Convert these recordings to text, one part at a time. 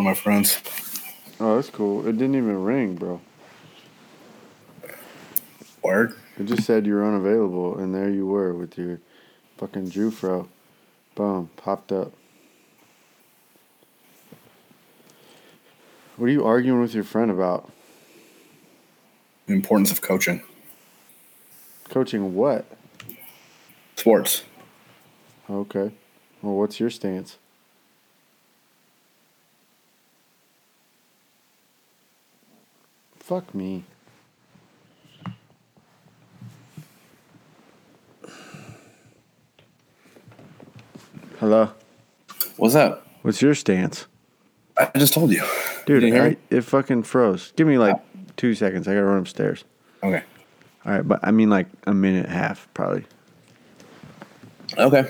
one of my friends. Oh, that's cool. It didn't even ring, bro. Word. It just said you were unavailable, and there you were with your fucking Jufro. Boom, popped up. What are you arguing with your friend about? The importance of coaching. Coaching what? Sports. Okay. Well, what's your stance? Fuck me. Hello. What's up? What's your stance? I just told you. Dude, Didn't I, it fucking froze. Give me like two seconds. I gotta run upstairs. Okay. All right, but I mean like a minute and a half, probably. Okay.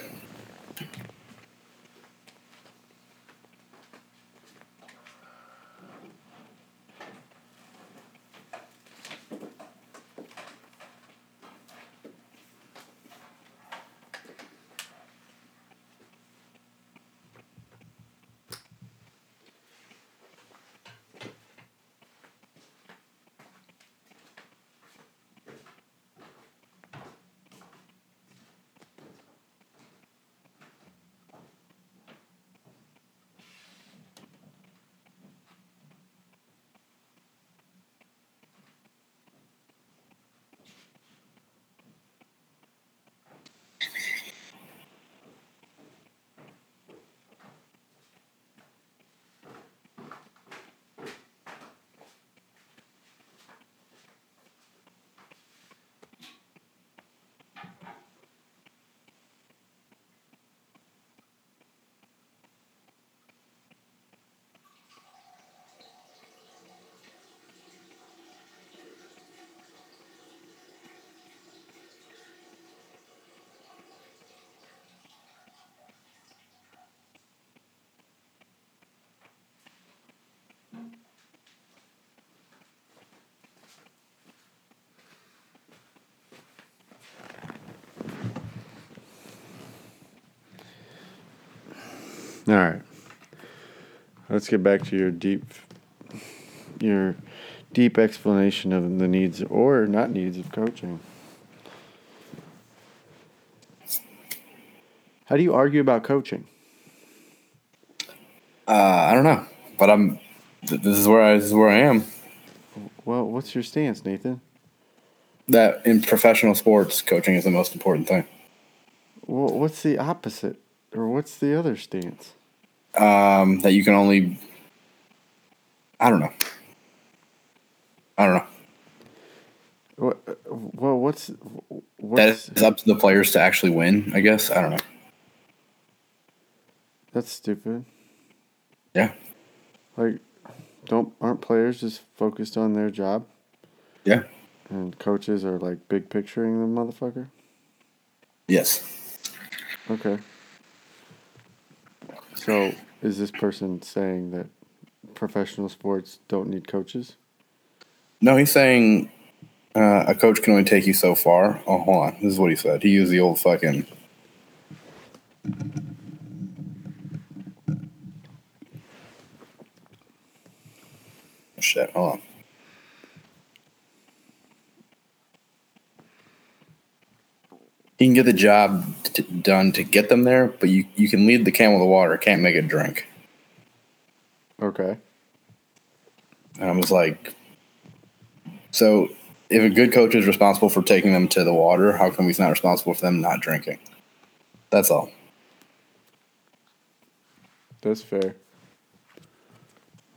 All right. Let's get back to your deep, your deep explanation of the needs or not needs of coaching. How do you argue about coaching? Uh, I don't know, but I'm. th- This is where I. This is where I am. Well, what's your stance, Nathan? That in professional sports, coaching is the most important thing. Well, what's the opposite, or what's the other stance? Um, that you can only. I don't know. I don't know. What? Well, what's That what's is up to the players to actually win. I guess I don't know. that's stupid. Yeah. Like, don't aren't players just focused on their job, Yeah. and coaches are like big picturing the motherfucker? Yes. Okay. So, is this person saying that professional sports don't need coaches? No, he's saying uh, a coach can only take you so far. Oh, hold on. This is what he said. He used the old fucking. Shit, hold on. You can get the job t- done to get them there, but you, you can lead the camel to water, can't make it drink. Okay. And I was like, so if a good coach is responsible for taking them to the water, how come he's not responsible for them not drinking? That's all. That's fair.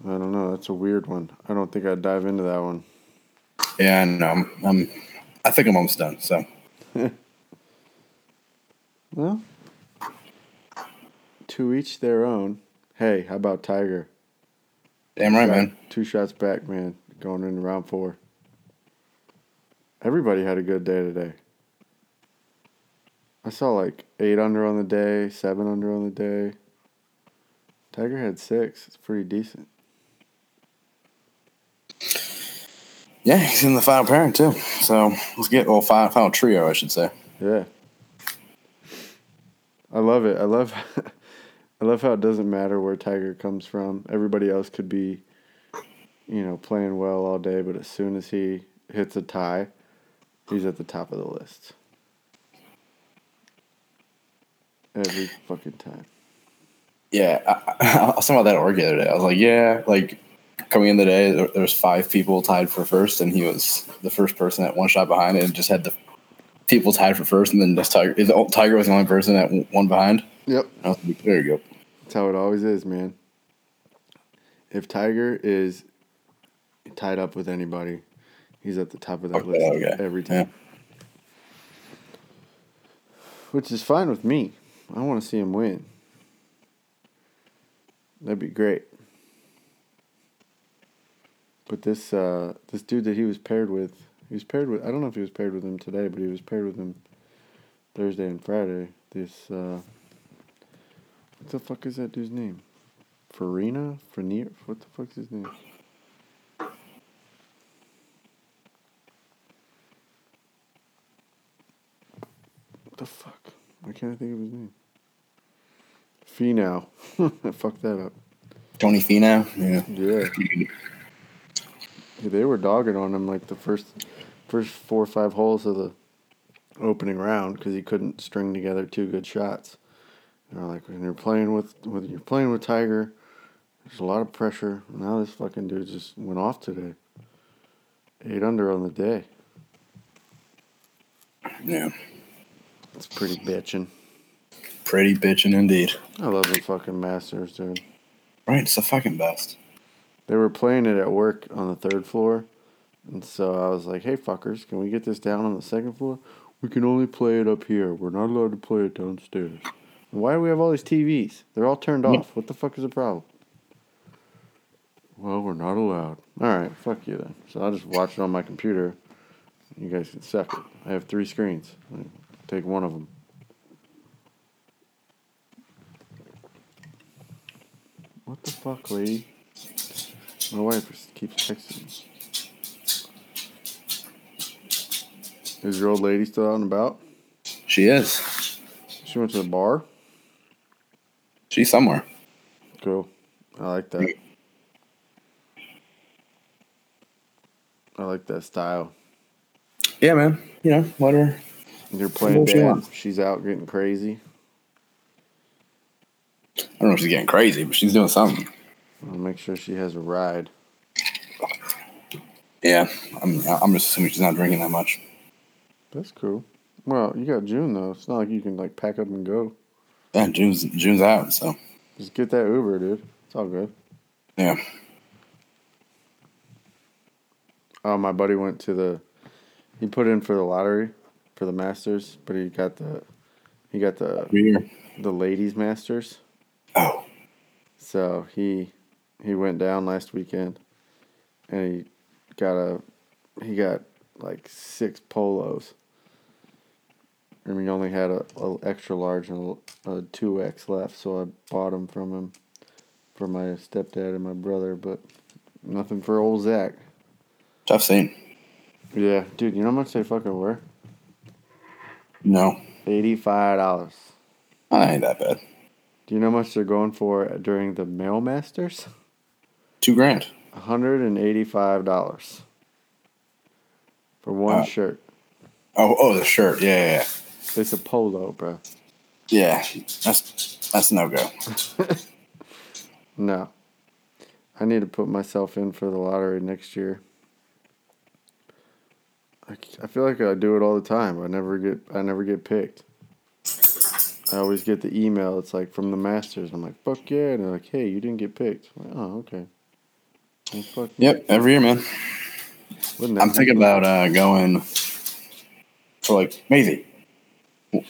I don't know. That's a weird one. I don't think I'd dive into that one. Yeah, and um, I'm, I think I'm almost done. So Well, to each their own. Hey, how about Tiger? damn right, Shot- man. Two shots back, man. Going into round four. Everybody had a good day today. I saw like eight under on the day, seven under on the day. Tiger had six. It's pretty decent. Yeah, he's in the final pairing too. So let's get well final, final trio, I should say. Yeah. I love it. I love I love how it doesn't matter where Tiger comes from. Everybody else could be, you know, playing well all day, but as soon as he hits a tie, he's at the top of the list. Every fucking time. Yeah, I, I, was talking about that at work the other day. I was like, yeah, like coming in the day, there, there was five people tied for first, and he was the first person at one shot behind and just had the people tied for first, and then just Tiger. Is Tiger was the only person that one behind. Yep. Like, there you go. That's how it always is, man. If Tiger is tied up with anybody, he's at the top of that Okay, list okay. every time. Which is fine with me. I want to see him win. That'd be great. But this uh, this dude that he was paired with, he was paired with. I don't know if he was paired with him today, but he was paired with him Thursday and Friday. This uh, what the fuck is that dude's name? Farina? Frenier? What the fuck's his name? What the fuck? Why can't I think of his name? Finau. I fucked that up. Tony Finau. Yeah. Yeah. Yeah, They were dogging on him like the first first four or five holes of the opening round because he couldn't string together two good shots. And they're like, when you're playing with when you're playing with Tiger, there's a lot of pressure. Now this fucking dude just went off today. Eight under on the day. Yeah. It's pretty bitching. Pretty bitching indeed. I love the fucking Masters, dude. Right, it's the fucking best. They were playing it at work on the third floor. And so I was like, hey, fuckers, can we get this down on the second floor? We can only play it up here. We're not allowed to play it downstairs. Why do we have all these TVs? They're all turned off. What the fuck is the problem? Well, we're not allowed. All right, fuck you then. So I'll just watch it on my computer. You guys can suck it. I have three screens. Take one of them. What the fuck, lady? My wife keeps texting me. Is your old lady still out and about? She is. She went to the bar. She's somewhere. Cool. I like that. I like that style. Yeah, man. You know, let her. You're playing What she bad. She's out getting crazy. I don't know if she's getting crazy, but she's doing something. I'll make sure she has a ride. Yeah, I'm. I'm just assuming she's not drinking that much. That's cool. Well, you got June though. It's not like you can like pack up and go. Yeah, June's June's out, so Just get that Uber, dude. It's all good. yeah. Oh, my buddy went to the. He put in for the lottery, for the Masters, but he got the. He got the Weird. the ladies Masters. Oh, So he he went down last weekend, and he got a he got like six polos. I mean, he only had a, a extra large and a two X left, so I bought them from him for my stepdad and my brother, but nothing for old Zach. tough scene. Yeah, dude, you know how much they fucking were? No, Eighty five dollars. I ain't that bad. Do you know how much they're going for during the Male Masters? Two grand. hundred and eighty five dollars for one Wow. shirt. Oh, oh, the shirt. Yeah, yeah, yeah. It's a polo, bro. Yeah, that's that's no go. No, I need to put myself in for the lottery next year. I, I feel like I do it all the time. I never get I never get picked. I always get the email. It's like from the Masters. I'm like, fuck yeah, and they're like, hey, you didn't get picked. I'm like, oh, okay. Well, fuck. Yep, every year, man. Wouldn't I'm thinking about uh, going for like maybe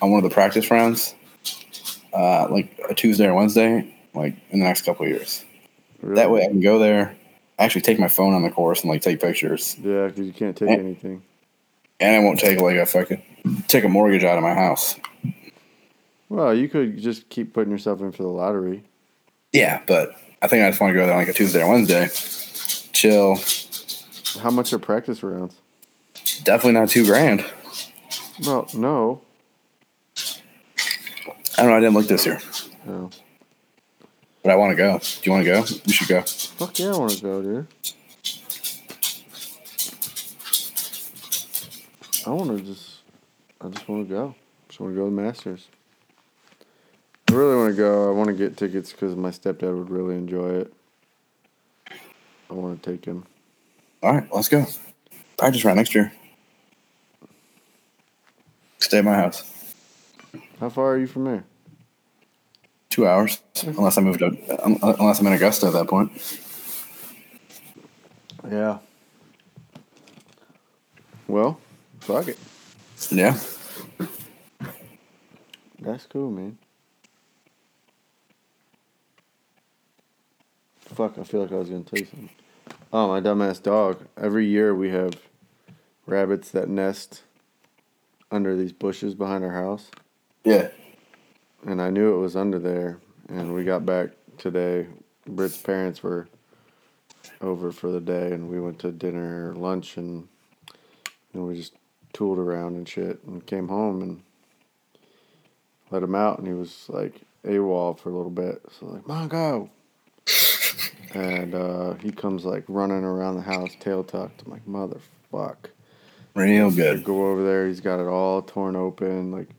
on one of the practice rounds, uh, like a Tuesday or Wednesday, like in the next couple of years. Really? That way, I can go there, actually take my phone on the course and like take pictures, Yeah, because you can't take Eh. anything. and I won't take like a fucking take a mortgage out of my house. Well, you could just keep putting yourself in for the lottery. Yeah, but I think I just want to go there like a Tuesday or Wednesday, chill. How much are practice rounds? Definitely not two grand. Well, no. I don't know. I didn't look this year. No. But I want to go. Do you want to go? We should go. Fuck yeah, I want to go, dude. I want to just, I just want to go. Just want to go to the Masters. I really want to go. I want to get tickets because my stepdad would really enjoy it. I want to take him. All right, let's go. Practice round next year. Stay at my house. How far are you from there? Two hours, unless I moved up, unless I'm in Augusta at that point. Yeah. Well, fuck it. Yeah. That's cool, man. Fuck, I feel like I was gonna tell you something. Oh, my dumbass dog. Every year we have rabbits that nest under these bushes behind our house. Yeah. And I knew it was under there. And we got back today. Britt's parents were over for the day, and we went to dinner or lunch, and, and we just tooled around and shit, and came home and let him out, and he was like AWOL for a little bit. So like, "Mom, go!" and uh, he comes like running around the house, tail tucked. I'm like, "Motherfuck!" Real I good. go over there. He's got it all torn open. Like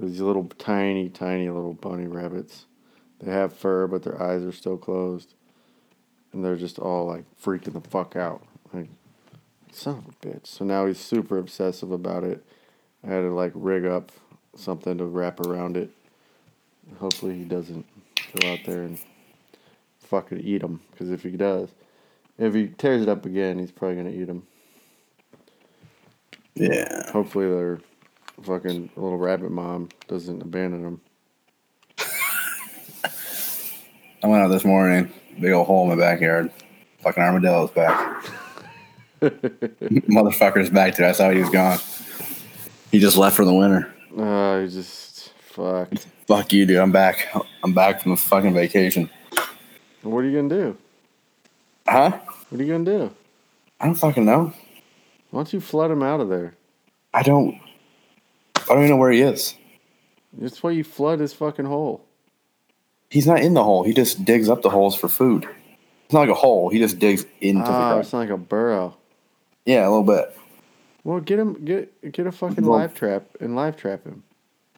these little tiny, tiny little bunny rabbits. They have fur, but their eyes are still closed, and they're just all like freaking the fuck out. Like son of a bitch. So now he's super obsessive about it. I had to like rig up something to wrap around it. Hopefully he doesn't go out there and fucking eat them. Because if he does, if he tears it up again, he's probably gonna eat them. Yeah. Hopefully their fucking little rabbit mom doesn't abandon them. I went out this morning. Big old hole in my backyard. Fucking armadillo's back. Motherfucker's back there. I saw he was gone. He just left for the winter. Uh, he just fuck. Fuck you, dude. I'm back. I'm back from the fucking vacation. What are you gonna do? Huh? What are you gonna do? I don't fucking know. Why don't you flood him out of there? I don't. I don't even know where he is. That's why you flood his fucking hole. He's not in the hole. He just digs up the holes for food. It's not like a hole. He just digs into Ah, the ground. it's not like a burrow. Yeah, a little bit. Well, get him, get get a fucking Well- live trap and live trap him.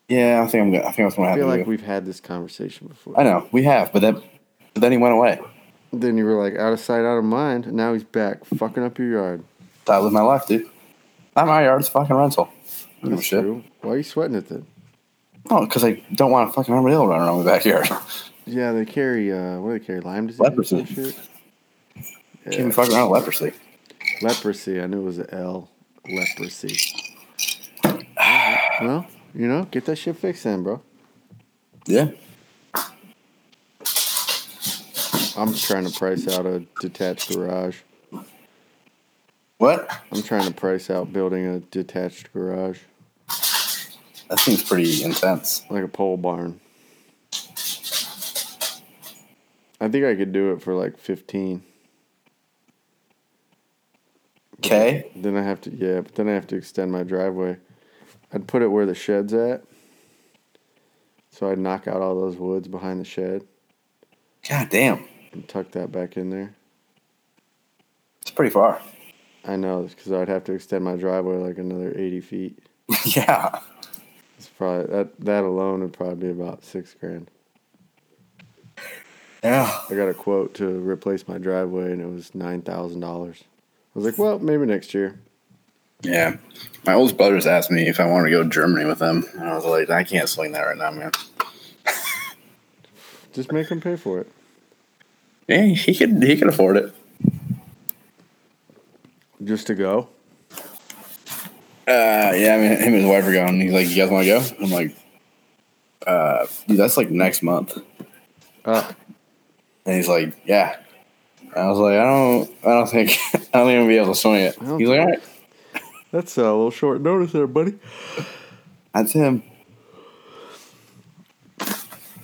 Yeah, I think I'm gonna. I think that's what I I feel like we've had this conversation before. I know we have, but then, but then he went away. Then you were like out of sight, out of mind. And now he's back, fucking up your yard. I live my life, dude. Not my yard. It's fucking rental. I don't give a That's shit. true. Why are you sweating it then? Oh, because I don't want a fucking armadillo running around my backyard. Yeah, they carry. uh What do they carry? Lyme disease. Leprosy. shit? Can't Yeah. fucking around with leprosy. Leprosy. I knew it was an L. Leprosy. well, you know, get that shit fixed then, bro. Yeah. I'm trying to price out a detached garage. What? I'm trying to price out building a detached garage, That seems pretty intense. like a pole barn. I think I could do it for like 15. Okay. Then I have to, yeah, but then I have to extend my driveway. I'd put it where the shed's at. So I'd knock out all those woods behind the shed God damn. and tuck that back in there. It's pretty far. I know, because I'd have to extend my driveway like another 80 feet. yeah. Probably, that, that alone would probably be about six grand. Yeah. I got a quote to replace my driveway and it was $9,000. I was like, well, maybe next year. Yeah. My oldest brothers asked me if I wanted to go to Germany with them. And I was like, I can't swing that right now, man. Just make him pay for it. Yeah, he could he could afford it. Just to go. Uh, yeah, I mean, him and his wife are going. He's like, "You guys want to go?" I'm like, "Uh, dude, that's like next month." Uh, And he's like, "Yeah." I was like, "I don't, I don't think, I don't think I'm gonna be able to swing it." He's like, "All right, that's a little short notice there, buddy. that's him."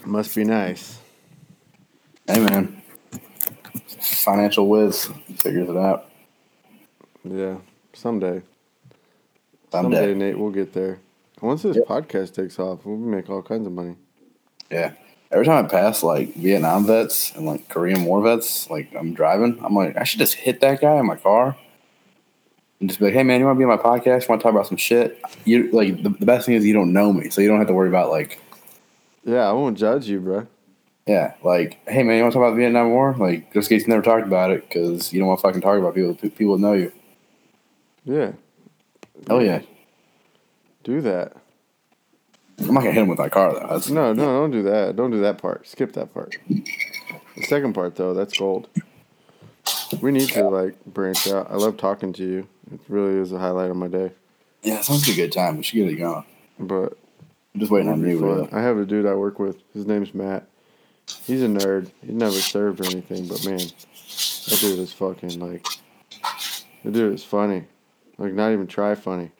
Must be nice. Hey, man, financial whiz figures it out Yeah, someday. Someday. Someday, Nate, we'll get there. Once this Yep. podcast takes off, we'll make all kinds of money. Yeah, every time I pass like Vietnam vets and like Korean War vets, like I'm driving, I'm like, I should just hit that guy in my car and just be like, hey man, you want to be on my podcast? You want to talk about some shit? You like the, the best thing is you don't know me, so you don't have to worry about like, Yeah, I won't judge you, bro. yeah, like, hey man, you want to talk about the Vietnam War? Like, just in case you never talked about it, because you don't want to fucking talk about people. People know you. Yeah, Oh yeah, do that. I'm not gonna hit him with my car though. That's, No, no, don't do that. Don't do that part. Skip that part. The second part, though, that's gold. We need to like branch out. I love talking to you. It really is a highlight of my day. yeah, sounds like a good time. We should get it going. But I'm just waiting on you. Really. I have a dude I work with. His name's Matt. He's a nerd. He never served or anything, but man, that dude is fucking like. The dude is funny, like not even try funny.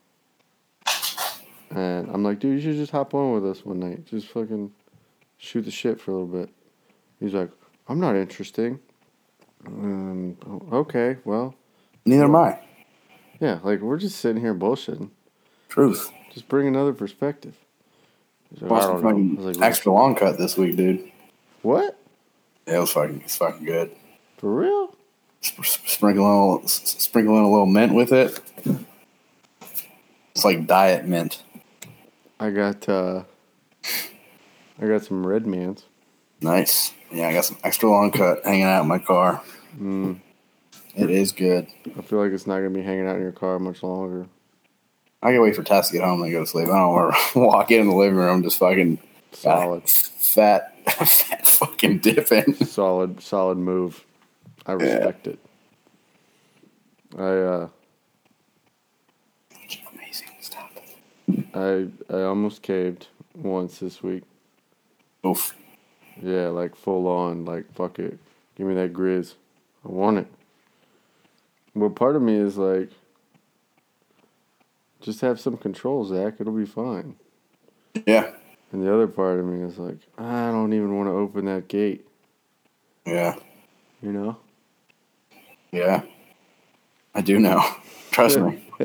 And I'm like, dude, you should just hop on with us one night. Just fucking shoot the shit for a little bit. He's like, I'm not interesting. Um, okay, well, Neither am I. yeah, like we're just sitting here bullshitting. Truth. Just bring another perspective. Like, I Watched the don't know. I fucking like, extra long cut this week, dude. what? Yeah, it was fucking, it's fucking good. For real? Sp- sp- sprinkle in a little, s- sprinkle in a little mint with it. It's like diet mint. I got uh I got some red mans. Nice. Yeah, I got some extra long cut hanging out in my car. Mm, It is good. I feel like it's not gonna be hanging out in your car much longer. I can wait for Tess to get home and go to sleep. I don't want to walk in the living room just fucking Solid. fat, fat fucking dipping. Solid solid move. I respect it. I uh Amazing stuff. I I almost caved once this week. Oof. Yeah, like full on, like fuck it. Give me that grizz. I want it. But part of me is like just have some control, Zach. It'll be fine. Yeah. And the other part of me is like, I don't even want to open that gate. Yeah. You know? Yeah. I do know. Trust me.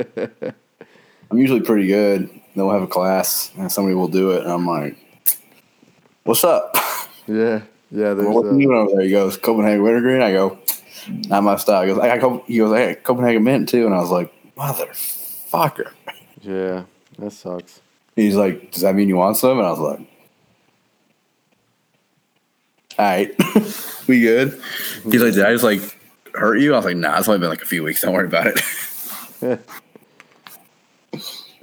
I'm usually pretty good. They'll have a class and somebody will do it, and I'm like, "What's up? Yeah, yeah. There's What are you doing over there?" He goes, "Copenhagen Wintergreen." I go, "Not my style." He goes, "I got." Cop-" He goes, "I got Copenhagen Mint too," and I was like, "Motherfucker." yeah, that sucks. He's like, "Does that mean you want some?" And I was like, "All right, we good." He's like, "Did I just like hurt you?" I was like, "Nah, it's only been like a few weeks. Don't worry about it."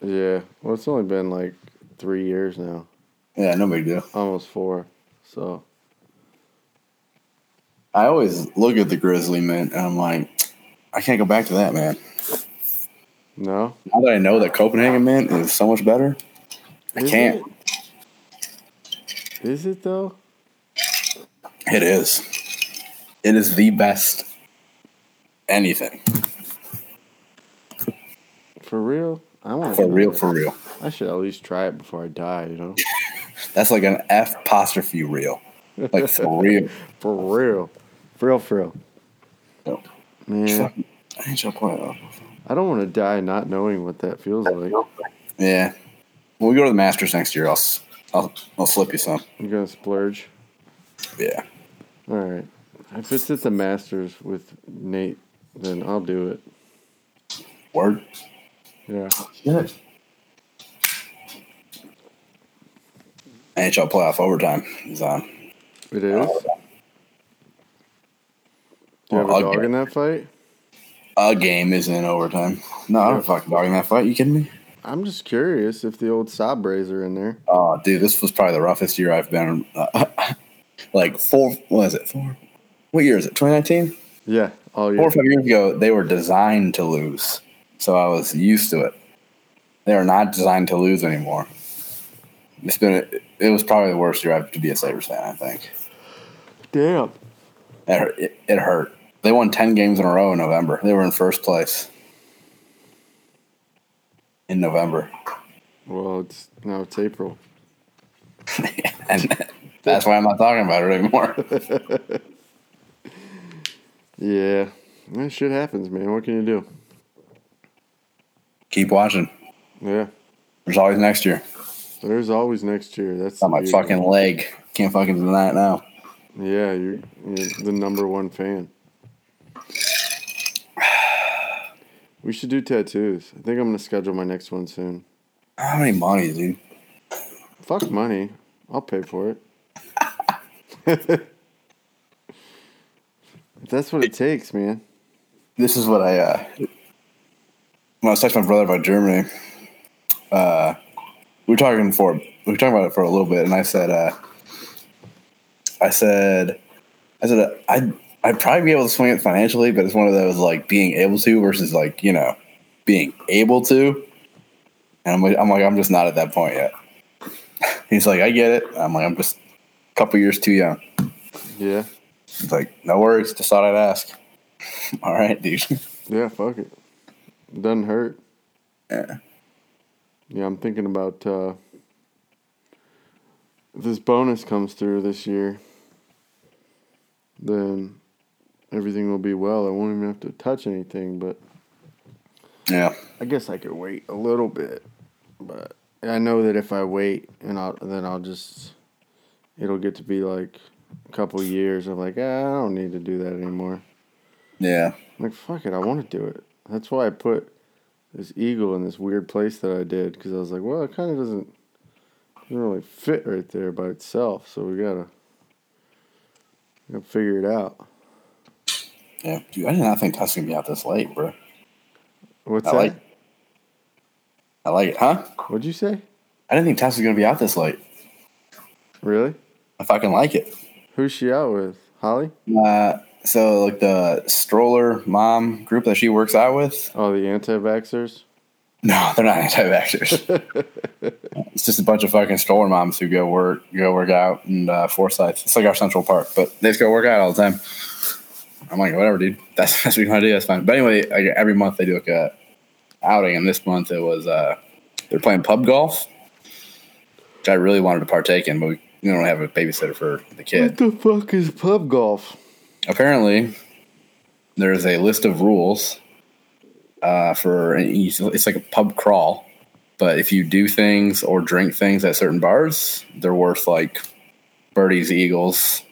Yeah, well, it's only been like three years now, yeah, no big deal. almost four. So I always look at the Grizzly Mint and I'm like, I can't go back to that, man. no, Now that I know that Copenhagen Mint is so much better, I Is can't. it? Is it though? It is. It is the best anything. For real? I want For real, for real. I should at least try it before I die. You know? That's like an F apostrophe real. Like for real. For real, for real, for real. Man, I ain't your point. I don't want to die not knowing what that feels like. Yeah. When we go to the Masters next year, I'll I'll, I'll slip you some. I'm gonna splurge. Yeah. All right. If it's at the Masters with Nate, then I'll do it. Word. Yeah. Yes. NHL playoff overtime is on. It is. Do you have a Well, dog okay. in that fight? A game isn't in overtime. No, I don't fucking dog in that fight. You kidding me? I'm just curious if the old Sabres are in there. Oh, dude, this was probably the roughest year I've been. Uh, like four, what is it? Four? What year is it? 2019? Yeah. All Four or five years ago, they were designed to lose. So I was used to it. They are not designed to lose anymore. It's been, it was probably the worst year I've to be a Sabres fan, I think. Damn. It, hurt- it, it hurt. They won 10 games in a row in November. They were in first place in November. Well, it's now it's April. and that's why I'm not talking about it anymore. Yeah. That shit happens, man. What can you do? Keep watching. Yeah. There's always next year. There's always next year. That's on my beauty. fucking leg. Can't fucking deny it now. Yeah, you're, you're the number one fan. We should do tattoos. I think I'm gonna schedule my next one soon. How many money, dude? Fuck money. I'll pay for it. that's what it takes, man. This is what I uh when I was texting my brother about Germany, uh we were talking for we were talking about it for a little bit and I said uh I said I said I'd I'd probably be able to swing it financially, but it's one of those like being able to versus like, you know, being able to. And I'm like I'm like, I'm just not at that point yet. He's like, I get it. I'm like, I'm just a couple years too young. Yeah. He's like, no worries, just thought I'd ask. All right, dude. Yeah, fuck it. Doesn't hurt. Yeah. Yeah, I'm thinking about uh, if this bonus comes through this year, then everything will be well. I won't even have to touch anything, but Yeah. I guess I could wait a little bit. But I know that if I wait and I'll then I'll just it'll get to be like couple years of like, ah, I don't need to do that anymore. Yeah. I'm like, fuck it, I want to do it. That's why I put this eagle in this weird place that I did because I was like, well, it kind of doesn't doesn't really fit right there by itself. So we gotta, we gotta figure it out. Yeah. Dude, I did not think Tess's gonna be out this late, bro. What's I that? like I like it, huh? What'd you say? I didn't think Tess was gonna be out this late. Really? I fucking like it. Who's she out with? Holly? Uh, so like the stroller mom group that she works out with. Oh, the anti-vaxxers. No, they're not anti-vaxxers. it's just a bunch of fucking stroller moms who go work, go work out in uh, Forsyth. It's like our Central Park, but they just go work out all the time. I'm like, whatever, dude. That's, that's what you want to do. That's fine. But anyway, like, every month they do like a outing, and this month it was uh, they're playing pub golf, which I really wanted to partake in, but we, we don't have a babysitter for the kid. What the fuck is pub golf? apparently there's a list of rules uh, for it's like a pub crawl. But if you do things or drink things at certain bars they're worth like birdies eagles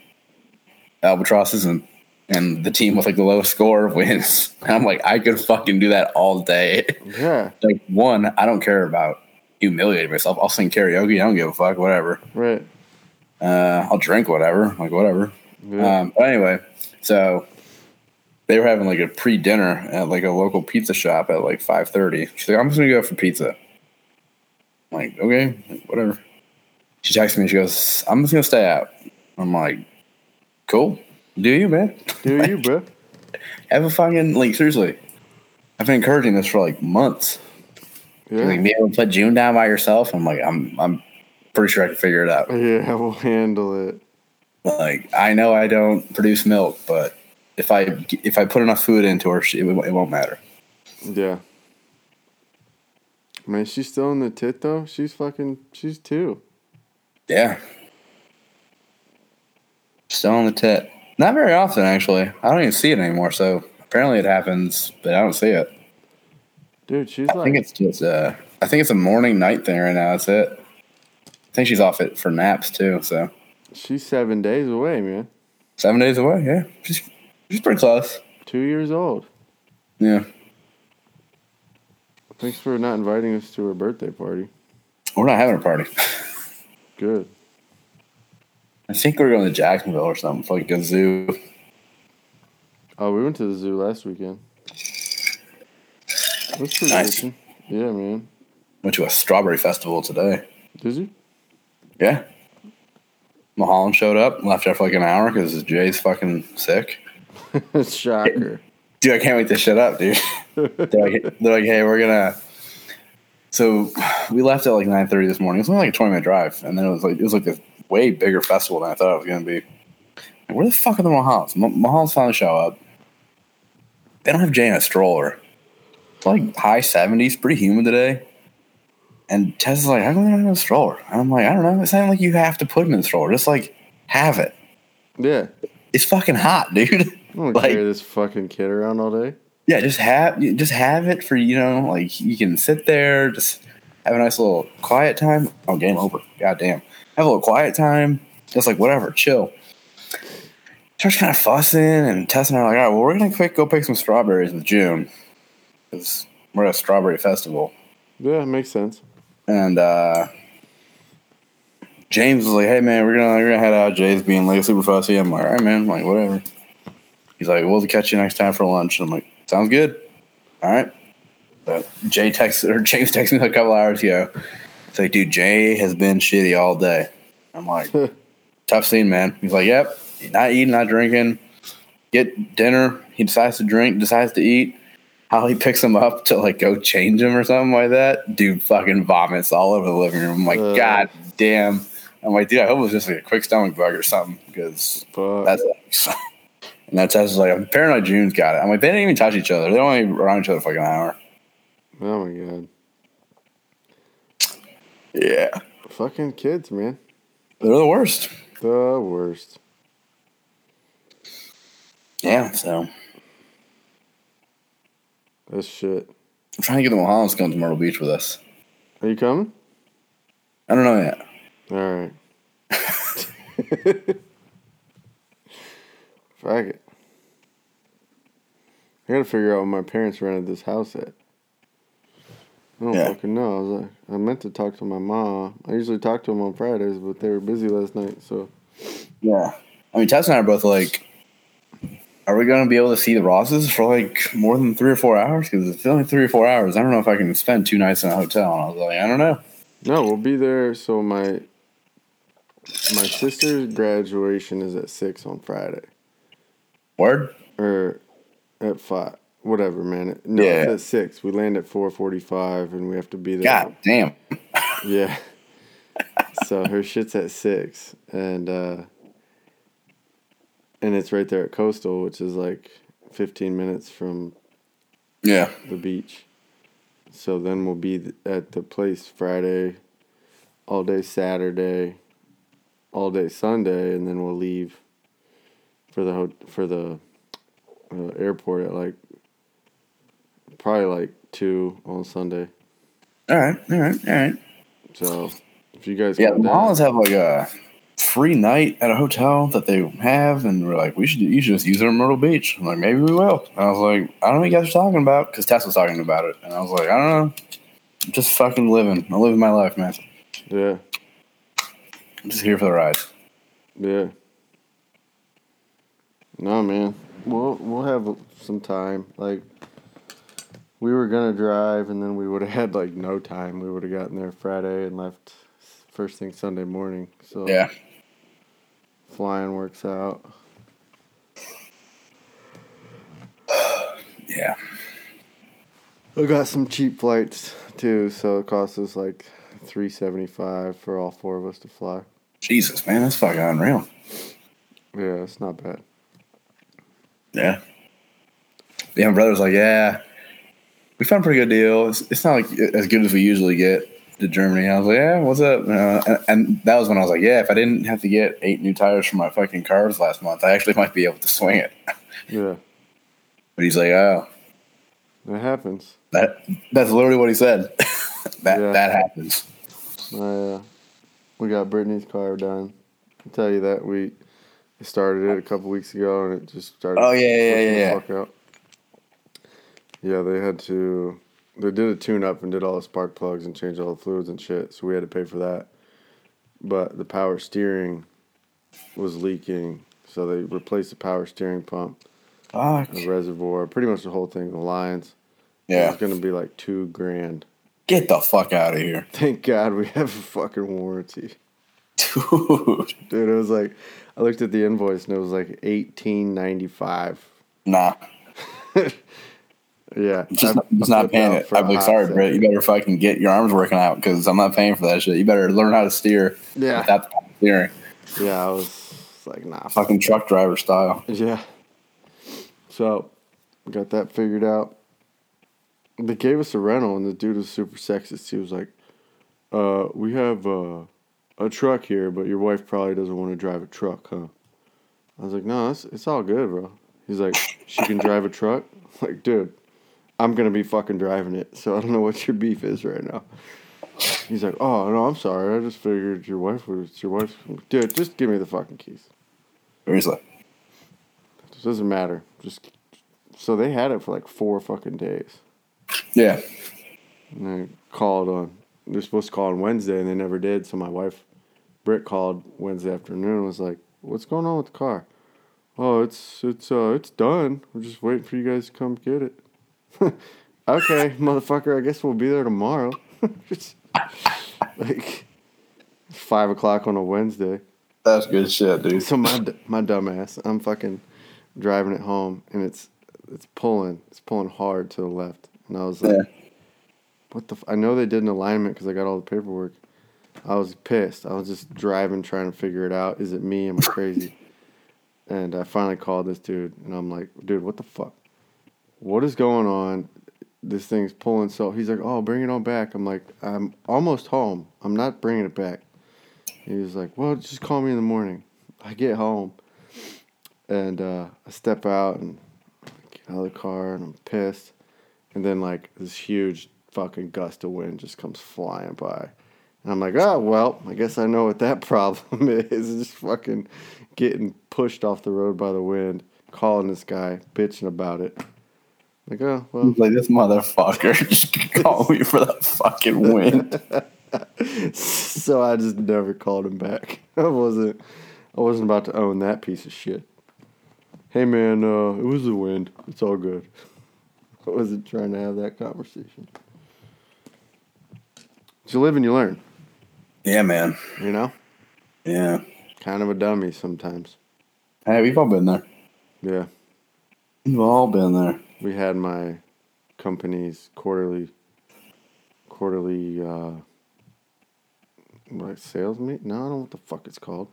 albatrosses and and the team with like the lowest score wins. And i'm like i could fucking do that all day. Yeah, like one i don't care about humiliating myself. I'll sing karaoke. I don't give a fuck. Whatever. Right. Uh, i'll drink whatever like whatever Yeah. um, but anyway, so they were having like a pre-dinner at like a local pizza shop at like five thirty. She's like, "I'm just gonna go for pizza." I'm like, okay, like, whatever. She texts me. She goes, "I'm just gonna stay out." I'm like, "Cool, do you, man? Do you, bro? Have a fucking like seriously." I've been encouraging this for like months. Yeah. Like, be able to put June down by yourself. I'm like, I'm, I'm pretty sure I can figure it out. Yeah, we'll handle it. Like I know I don't produce milk, but if I if I put enough food into her, she, it, won't- it won't matter. Yeah. Man, she's still in the tit though. She's fucking. She's two. Yeah. Still on the tit. Not very often, actually. I don't even see it anymore. So apparently it happens, but I don't see it. Dude, she's I like. think it's just uh, I think it's a morning night thing right now. That's it. I think she's off it for naps too. So she's seven days away, man. seven days away. Yeah, she's she's pretty close. Two years old. Yeah, Thanks for not inviting us to her birthday party. we're not having a party. Good. I think we're going to Jacksonville or something for like a zoo. Oh, we went to the zoo last weekend. That's pretty Nice. awesome. Yeah, man. Went to a strawberry festival today. Did you? Yeah. Mulholland showed up, left after like an hour because Jay's fucking sick. Shocker. Dude, I can't wait to shut up, dude. they're, like, they're like, hey, we're gonna. So we left at like nine thirty this morning. It was only like a twenty minute drive, and then it was like it was like a way bigger festival than I thought it was gonna be. Like, where the fuck are the Mulhollands? M- Mulhollands finally show up. They don't have Jay in a stroller. It's like high seventies, pretty humid today. And Tess is like, how come they don't have a stroller? And I'm like, I don't know. It's not like you have to put him in the stroller. Just like have it. Yeah. It's fucking hot, dude. I don't Like- carry this fucking kid around all day. Yeah, just have just have it for you know, like you can sit there, just have a nice little quiet time. Oh, game over. God damn. Have a little quiet time. Just like whatever, chill. Starts kind of fussing, and Tess and I are like, all right, well, we're gonna quick go pick some strawberries with June because we're at a strawberry festival. Yeah, it makes sense. And uh, James was like, "Hey man, we're gonna we're gonna head out." Jay's being like super fussy. I'm like, "All right, man." I'm like, whatever. He's like, "We'll catch you next time for lunch." And I'm like, "Sounds good." All right. But Jay texts or James texts me a couple hours ago. He's like, "Dude, Jay has been shitty all day." I'm like, "Tough scene, man." He's like, "Yep, not eating, not drinking. Get dinner. He decides to drink, decides to eat." How he picks him up to like go change him or something like that. Dude fucking vomits all over the living room. I'm like, Uh. God damn. I'm like, dude, I hope it was just like a quick stomach bug or something because that's and that's Tess is like, I'm paranoid June's got it. I'm like, they didn't even touch each other. They're only around each other for like an hour. oh my god. Yeah. Fucking kids, man. They're the worst. The worst. Yeah, so That's shit. I'm trying to get the Mohans to come to Myrtle Beach with us. Are you coming? I don't know yet. All right. Fuck it. I gotta figure out where my parents rented this house at. I don't Yeah. fucking know. I was like, I meant to talk to my mom. I usually talk to them on Fridays, but they were busy last night, so Yeah. I mean, Tess and I are both like, are we going to be able to see the Rosses for like more than three or four hours? Because it's only three or four hours. I don't know if I can spend two nights in a hotel. And I was like, I don't know. no, we'll be there. So my my sister's graduation is at six on Friday, Word? or at five, whatever, man. No, Yeah. it's at six. We land at four forty-five, and we have to be there. God damn. Yeah. so her shit's at six, and uh, and it's right there at Coastal, which is like fifteen minutes from Yeah. the beach. So then we'll be at the place Friday, all day Saturday, all day Sunday, and then we'll leave for the ho- for the uh, airport at like probably like two on Sunday. All right. All right. All right. So if you guys Yeah. The Mohans have like a free night at a hotel that they have. And we're like, we should, you should just use it in Myrtle Beach. I'm like, maybe we will. And I was like, I don't know what you guys are talking about. Because Tess was talking about it. And I was like, I don't know. I'm just fucking living. I'm living my life, man. yeah. I'm just here for the ride. Yeah. No, man. We'll we'll have some time. Like we were gonna drive, and then we would have had like no time. We would have gotten there Friday and left first thing Sunday morning. So Yeah. Flying works out. Yeah. We got some cheap flights too, so it cost us like three seventy five for all four of us to fly. Jesus, man, that's fucking unreal. Yeah, it's not bad. Yeah. Yeah, my brother's like, yeah, we found a pretty good deal. It's, it's not like as good as we usually get to Germany. I was like, yeah, what's up? Uh, and, and that was when I was like, yeah, if I didn't have to get eight new tires for my fucking cars last month, I actually might be able to swing it. Yeah, But he's like, oh, it happens. that that's literally what he said. that Yeah. that happens. Uh, we got Brittany's car done. I tell you that we started it a couple weeks ago and it just started. Oh, yeah, yeah, yeah, yeah. Yeah, they had to. They did a tune up and did all the spark plugs and changed all the fluids and shit. So we had to pay for that. But the power steering was leaking, so they replaced the power steering pump, Fuck. the reservoir, pretty much the whole thing, the lines. Yeah. It's gonna be like two grand. Get the fuck out of here. Thank God we have a fucking warranty. Dude. Dude, it was like I looked at the invoice and it was like eighteen ninety five. Nah. Yeah, Just, I- just I not paying it. I'm like, sorry. Britt. You better fucking get your arms working out because I'm not paying for that shit. You better learn how to steer Yeah. without steering. Yeah, I was like, nah. Fucking truck driver style. Yeah. So, we got that figured out. They gave us a rental, and the dude was super sexist. He was like, "Uh, we have uh, a truck here, but your wife probably doesn't want to drive a truck, huh?" I was like, "No, it's it's all good, bro." He's like, "She can drive a truck." I'm like, dude, I'm gonna be fucking driving it, so I don't know what your beef is right now. He's like, oh no, I'm sorry. I just figured your wife was your wife. Dude, just give me the fucking keys. Seriously. It doesn't matter. Just so they had it for like four fucking days. Yeah. And they called on. They're supposed to call on Wednesday, and they never did. So my wife, Britt, called Wednesday afternoon. and Was like, "What's going on with the car?" Oh, it's it's uh it's done. We're just waiting for you guys to come get it. okay, motherfucker. I guess we'll be there tomorrow. Like five o'clock on a Wednesday. That's good shit, dude. So my my dumbass, I'm fucking driving it home, and it's it's pulling, it's pulling hard to the left, and I was like, Yeah. "What the?" F-? I know they did an alignment because I got all the paperwork. I was pissed. I was just driving, trying to figure it out. Is it me? Am I crazy? and I finally called this dude, and I'm like, "Dude, what the fuck? What is going on? This thing's pulling so." He's like, "Oh, bring it on back." I'm like, "I'm almost home. I'm not bringing it back." He was like, "Well, just call me in the morning." I get home, and uh, I step out and get out of the car, and I'm pissed. And then like this huge fucking gust of wind just comes flying by, and I'm like, "Oh well, I guess I know what that problem is. It's just fucking getting pushed off the road by the wind." Calling this guy, bitching about it. Like, oh well, Like this motherfucker just called me for that fucking win. so I just never called him back. I wasn't I wasn't about to own that piece of shit. Hey man, uh, it was the wind. It's all good. I wasn't trying to have that conversation. You live and you learn, yeah, man. you know? Yeah. Kind of a dummy sometimes. Hey, we've all been there. Yeah. We've all been there. We had my company's quarterly quarterly uh like sales meet? No, I don't know what the fuck it's called.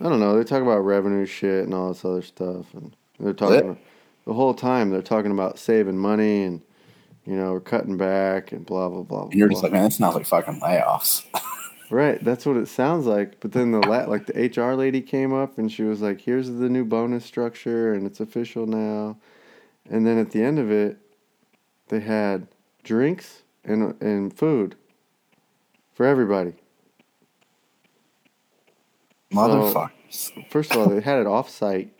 I don't know. They talk about revenue shit and all this other stuff and they're talking What? the whole time they're talking about saving money and you know, we're cutting back and blah blah blah. And you're just blah. like, man, that sounds like fucking layoffs. Right, that's what it sounds like. But then the la- like the HR lady came up and she was like, "Here's the new bonus structure and it's official now." And then at the end of it, they had drinks and and food for everybody. Motherfuckers. First of all, they had it off-site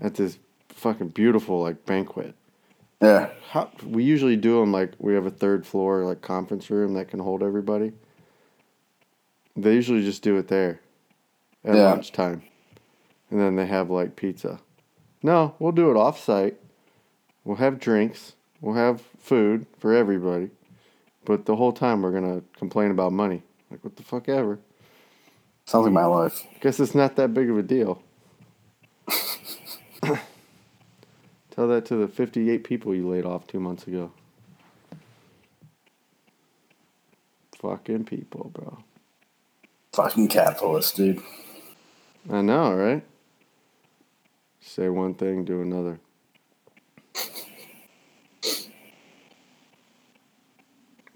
at this fucking beautiful like banquet. Yeah. How, we usually do them like we have a third floor like conference room that can hold everybody. They usually just do it there at Yeah. lunchtime, and then they have like pizza. No, we'll do it off site. We'll have drinks. We'll have food for everybody, but the whole time we're gonna complain about money. Like what the fuck ever. Sounds like my life. Guess it's not that big of a deal. Tell that to the 58 people you laid off two months ago. Fucking people, bro. Fucking capitalist, dude. I know, right? Say one thing, do another.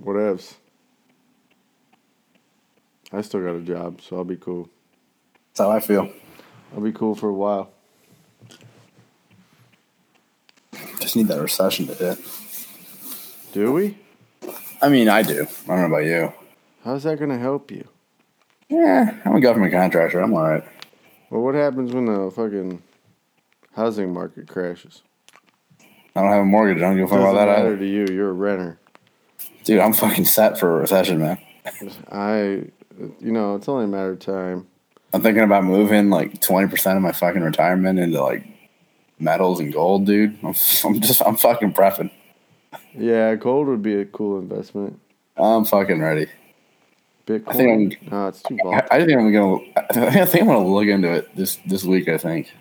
Whatevs. I still got a job, so I'll be cool. That's how I feel. I'll be cool for a while. Just need that recession to hit. Do we? I mean, I do. I don't know about you. How's that gonna help you? Yeah, I'm a government contractor. I'm all right. Well, what happens when the fucking housing market crashes? I don't have a mortgage. I don't give a fuck about that matter either. to you. You're a renter. Dude, I'm fucking set for a recession, man. I, you know, it's only a matter of time. I'm thinking about moving like 20% of my fucking retirement into like metals and gold, dude. I'm, I'm just, I'm fucking prepping. Yeah, gold would be a cool investment. I'm fucking ready. Bitcoin. I think no, it's too I. I think I'm gonna. I think I'm gonna look into it this this week. I think.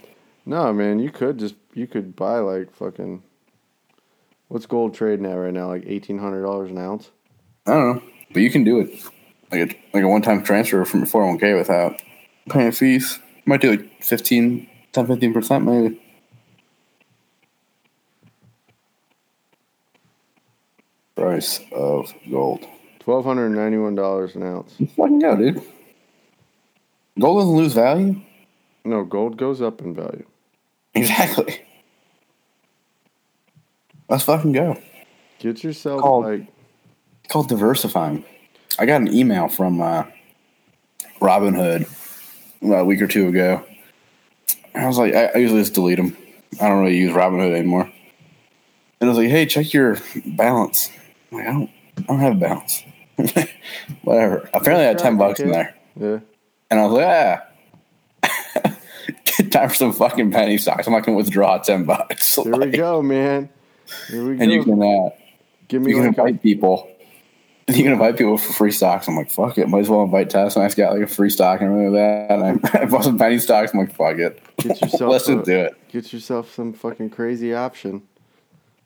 No, man, you could just you could buy like fucking. What's gold trading at right now? Like eighteen hundred dollars an ounce. I don't know, but you can do it like a like a one time transfer from your 401k without paying fees. Might do like 15, 10, 15 percent maybe. Price of gold. Twelve hundred ninety one dollars an ounce. Fucking go, dude. Gold doesn't lose value. No, gold goes up in value. Exactly. Let's fucking go. Get yourself Called- like called diversifying. I got an email from uh, Robinhood a week or two ago. I was like, I, I usually just delete them. I don't really use Robinhood anymore. And I was like, hey, check your balance. I'm like, I don't, I don't have a balance. Whatever. Apparently, I had ten bucks in there, Yeah. and I was like, ah. Time for some fucking penny stocks. I'm not gonna withdraw ten bucks. Here we go, man. Here we And you can uh, Give me you can like a, invite people. You can invite people for free stocks. I'm like, fuck it. Might as well invite Tess. And I just got like a free stock and everything like that. And I, I bought some penny stocks. I'm like, fuck it. Get yourself Let's just do it. get yourself some fucking crazy option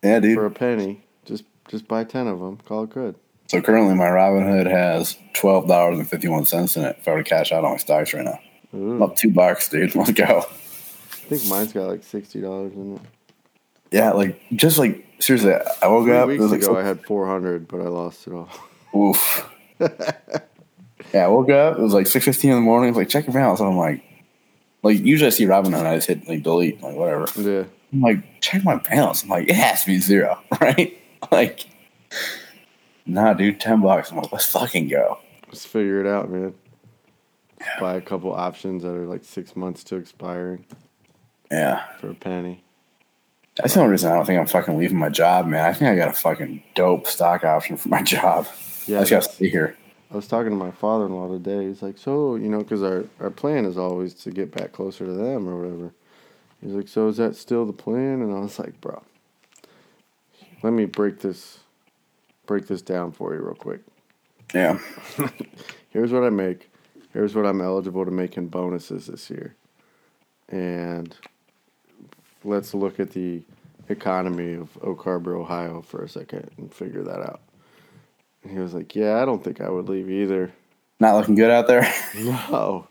Yeah, dude. for a penny. Just just buy ten of them. Call it good. So currently, my Robinhood has twelve dollars and fifty one cents in it. If I were to cash out on my stocks right now, Ooh. about two bucks, dude. Let's go. I think mine's got like sixty dollars in it. Yeah, like just like seriously, I woke Three up. Weeks like ago, I had four hundred, but I lost it all. Oof. yeah, I woke up. It was like six fifteen in the morning. I was like check your balance. And I'm like, like usually I see Robinhood, and I just hit like delete, like whatever. yeah, I'm like, check my balance. I'm like, it has to be zero, right? Like, nah, dude, ten bucks. I'm like, let's fucking go. Let's figure it out, man. Buy a couple options that are like six months to expiring Yeah, for a penny. That's the only reason I don't think I'm fucking leaving my job, man. I think I got a fucking dope stock option for my job. Yeah, I just gotta stay here. I was talking to my father-in-law today. He's like, "So, you know, because our our plan is always to get back closer to them or whatever." He's like, "So is that still the plan?" And I was like, "Bro, let me break this break this down for you real quick. Yeah, Here's what I make. Here's what I'm eligible to make in bonuses this year. And let's look at the economy of Oak Harbor, Ohio for a second and figure that out." And he was like, "Yeah, I don't think I would leave either." not looking good out there. No.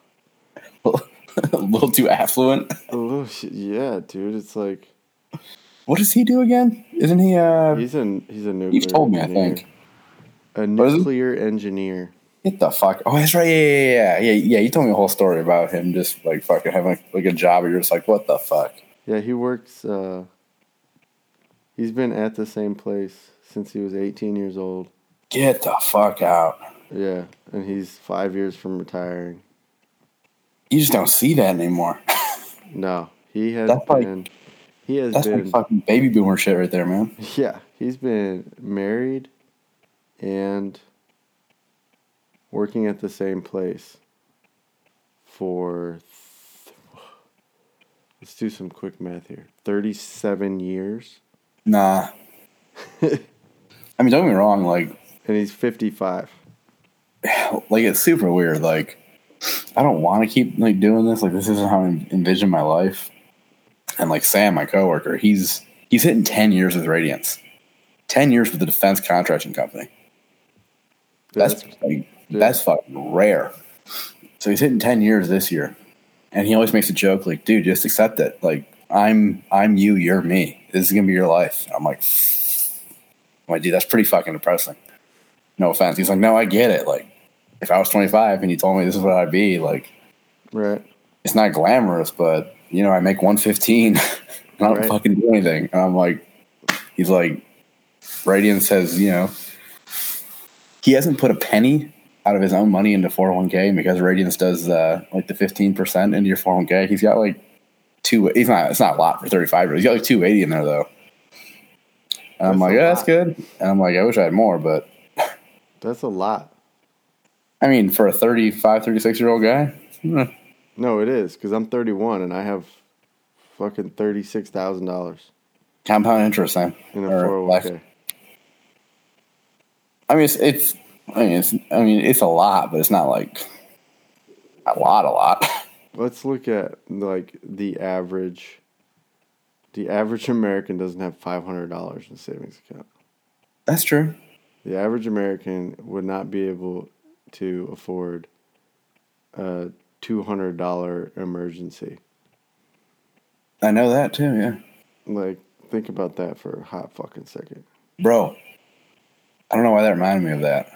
a little too affluent. A little shit. Yeah, dude. It's like What does he do again? Isn't he? Uh, he's a he's a nuclear. you've told me, I think. A What is he? nuclear engineer. Get the fuck! Oh, that's right. Yeah, yeah, yeah, yeah, yeah. You told me a whole story about him just like fucking having like, like a job, you're just like, what the fuck? Yeah, he works. Uh, he's been at the same place since he was 18 years old. Get the fuck out! Yeah, and he's five years from retiring. You just don't see that anymore. No, he has That's like- been. he has That's been. like fucking baby boomer shit right there, man. Yeah, he's been married and working at the same place for let's do some quick math here. 37 years Nah. I mean, don't get me wrong. Like, and he's 55. like it's super weird. Like, I don't want to keep like doing this. Like, this isn't how I envision my life. And like Sam, my coworker, he's he's hitting ten years with Radiance, ten years with the defense contracting company. That's like, that's fucking rare. So he's hitting ten years this year, and he always makes a joke like, "Dude, just accept it. Like, I'm I'm you, you're me. This is gonna be your life." And I'm like, "I'm like, dude, that's pretty fucking depressing." No offense. He's like, "No, I get it. Like, if I was 25 and you told me this is what I'd be, like, right. it's not glamorous, but you know, I make 115. and I don't Right. fucking do anything." And I'm like, he's like, Radiance says, you know, he hasn't put a penny out of his own money into 401k and because Radiance does uh, like the 15% into your 401k. He's got like two. He's not. It's not a lot for 35. But he's got like 280 in there though. And I'm That's like, yeah, that's good. And I'm like, I wish I had more, but That's a lot. I mean, for a 35, 36 year old guy, eh, No, it is because I'm 31 and I have fucking $36,000 compound interest, Sam. in a Or life. 401k. I mean, it's, it's. I mean, it's. I mean, it's a lot, but it's not like a lot, a lot. Let's look at like the average. The average American doesn't have five hundred dollars in a savings account. That's true. The average American would not be able to afford a two hundred dollar emergency. I know that too. Yeah. Like, think about that for a hot fucking second. Bro, I don't know why that reminded me of that.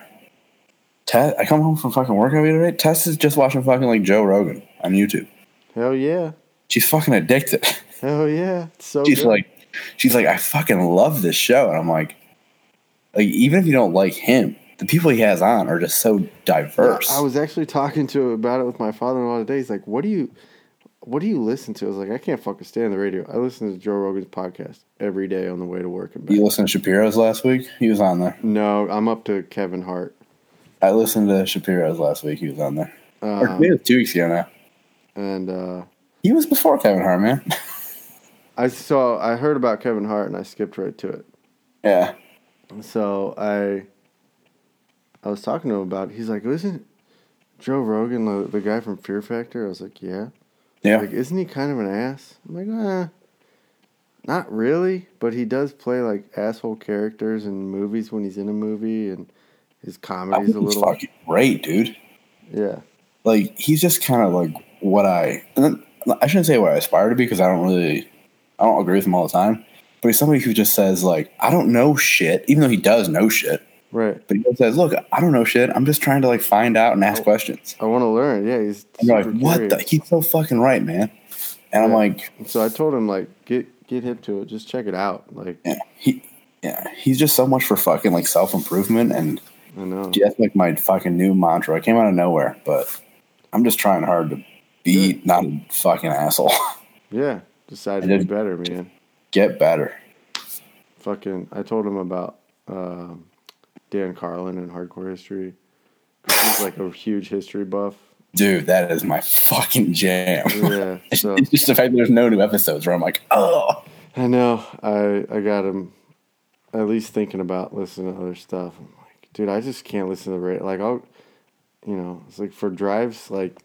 Tess, I come home from fucking work every day. Tess is just watching fucking like Joe Rogan on YouTube. Hell yeah, She's fucking addicted. hell yeah, it's so she's good. like, she's like, I fucking love this show, and I'm like, like even if you don't like him, the people he has on are just so diverse. I was actually talking to about it with my father-in-law today. He's like, "What do you, what do you listen to?" I was like, "I can't fucking stand the radio. I listen to Joe Rogan's podcast every day on the way to work and back." you listened to Shapiro's last week? He was on there. No, I'm up to Kevin Hart. I listened to Shapiro's last week. He was on there. or Um, maybe was two weeks ago now. and uh, He was before Kevin Hart, man. I saw, I heard about Kevin Hart, and I skipped right to it. yeah. So I, I was talking to him about. It. He's like, "Isn't Joe Rogan the, the guy from Fear Factor?" I was like, "Yeah." Yeah. Like, isn't he kind of an ass? I'm like, eh, not really, but he does play like asshole characters in movies when he's in a movie, and his I comedy's a little, fucking great, dude. yeah, Like he's just kind of like what I. And then, I shouldn't say what I aspire to be because I don't really, I don't agree with him all the time. But he's somebody who just says like, I don't know shit, even though he does know shit. right. But he says, look, I don't know shit. I'm just trying to like find out and ask oh, questions. I want to learn. Yeah, he's like, what the? He's so fucking right, man. And I'm like, So I told him like, get get hip to it, just check it out. Like, yeah, he, yeah, he's just so much for fucking like self improvement and I know. Yeah, that's like my fucking new mantra. I came out of nowhere, but I'm just trying hard to be not a fucking asshole. Yeah, decided I to be better, man. Get better. Fucking, I told him about um, Dan Carlin and hardcore History. He's like a huge history buff. Dude, that is my fucking jam. Yeah, so it's just the fact that there's no new episodes where I'm like, oh. I know. I I got him at least thinking about listening to other stuff. Dude, I just can't listen to the radio. Like I'll, you know, it's like for drives like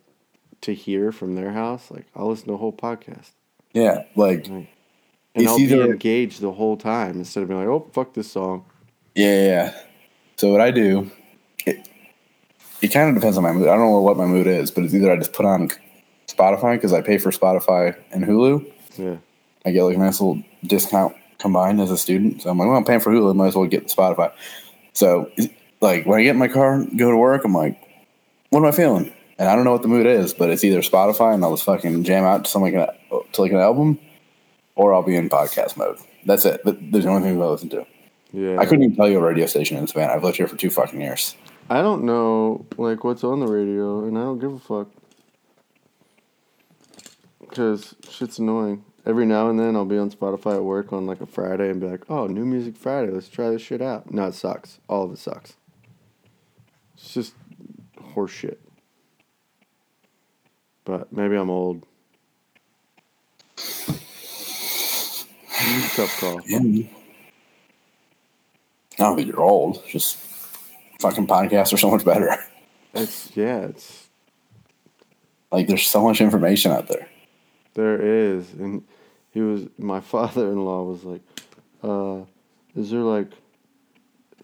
to hear from their house. Like I'll listen to a whole podcast Yeah, like, and I'll be either- engaged the whole time instead of being like, oh fuck this song. yeah, yeah, yeah. So what I do, it, it kind of depends on my mood. I don't know what my mood is, but it's either I just put on Spotify because I pay for Spotify and Hulu. Yeah, I get like a nice little discount combined as a student. So I'm like, well, I'm paying for Hulu, might as well get Spotify. So like when I get in my car, go to work, I'm like, what am I feeling? And I don't know what the mood is, but it's either Spotify and I'll just fucking jam out to some like an, to like an album, or I'll be in podcast mode. That's it. There's the only thing I listen to. yeah. I couldn't even tell you a radio station in Savannah. I've lived here for two fucking years. I don't know like what's on the radio, and I don't give a fuck. Cause shit's annoying. Every now and then I'll be on Spotify at work on like a Friday and be like, "Oh, new music Friday. Let's try this shit out." No, it sucks. All of it sucks. It's just horseshit. But maybe I'm old. Tough call. Yeah. I don't think you're old. Just fucking podcasts are so much better. It's yeah. It's Like there's so much information out there. There is, and he was my father-in-law was like, uh, "Is there like,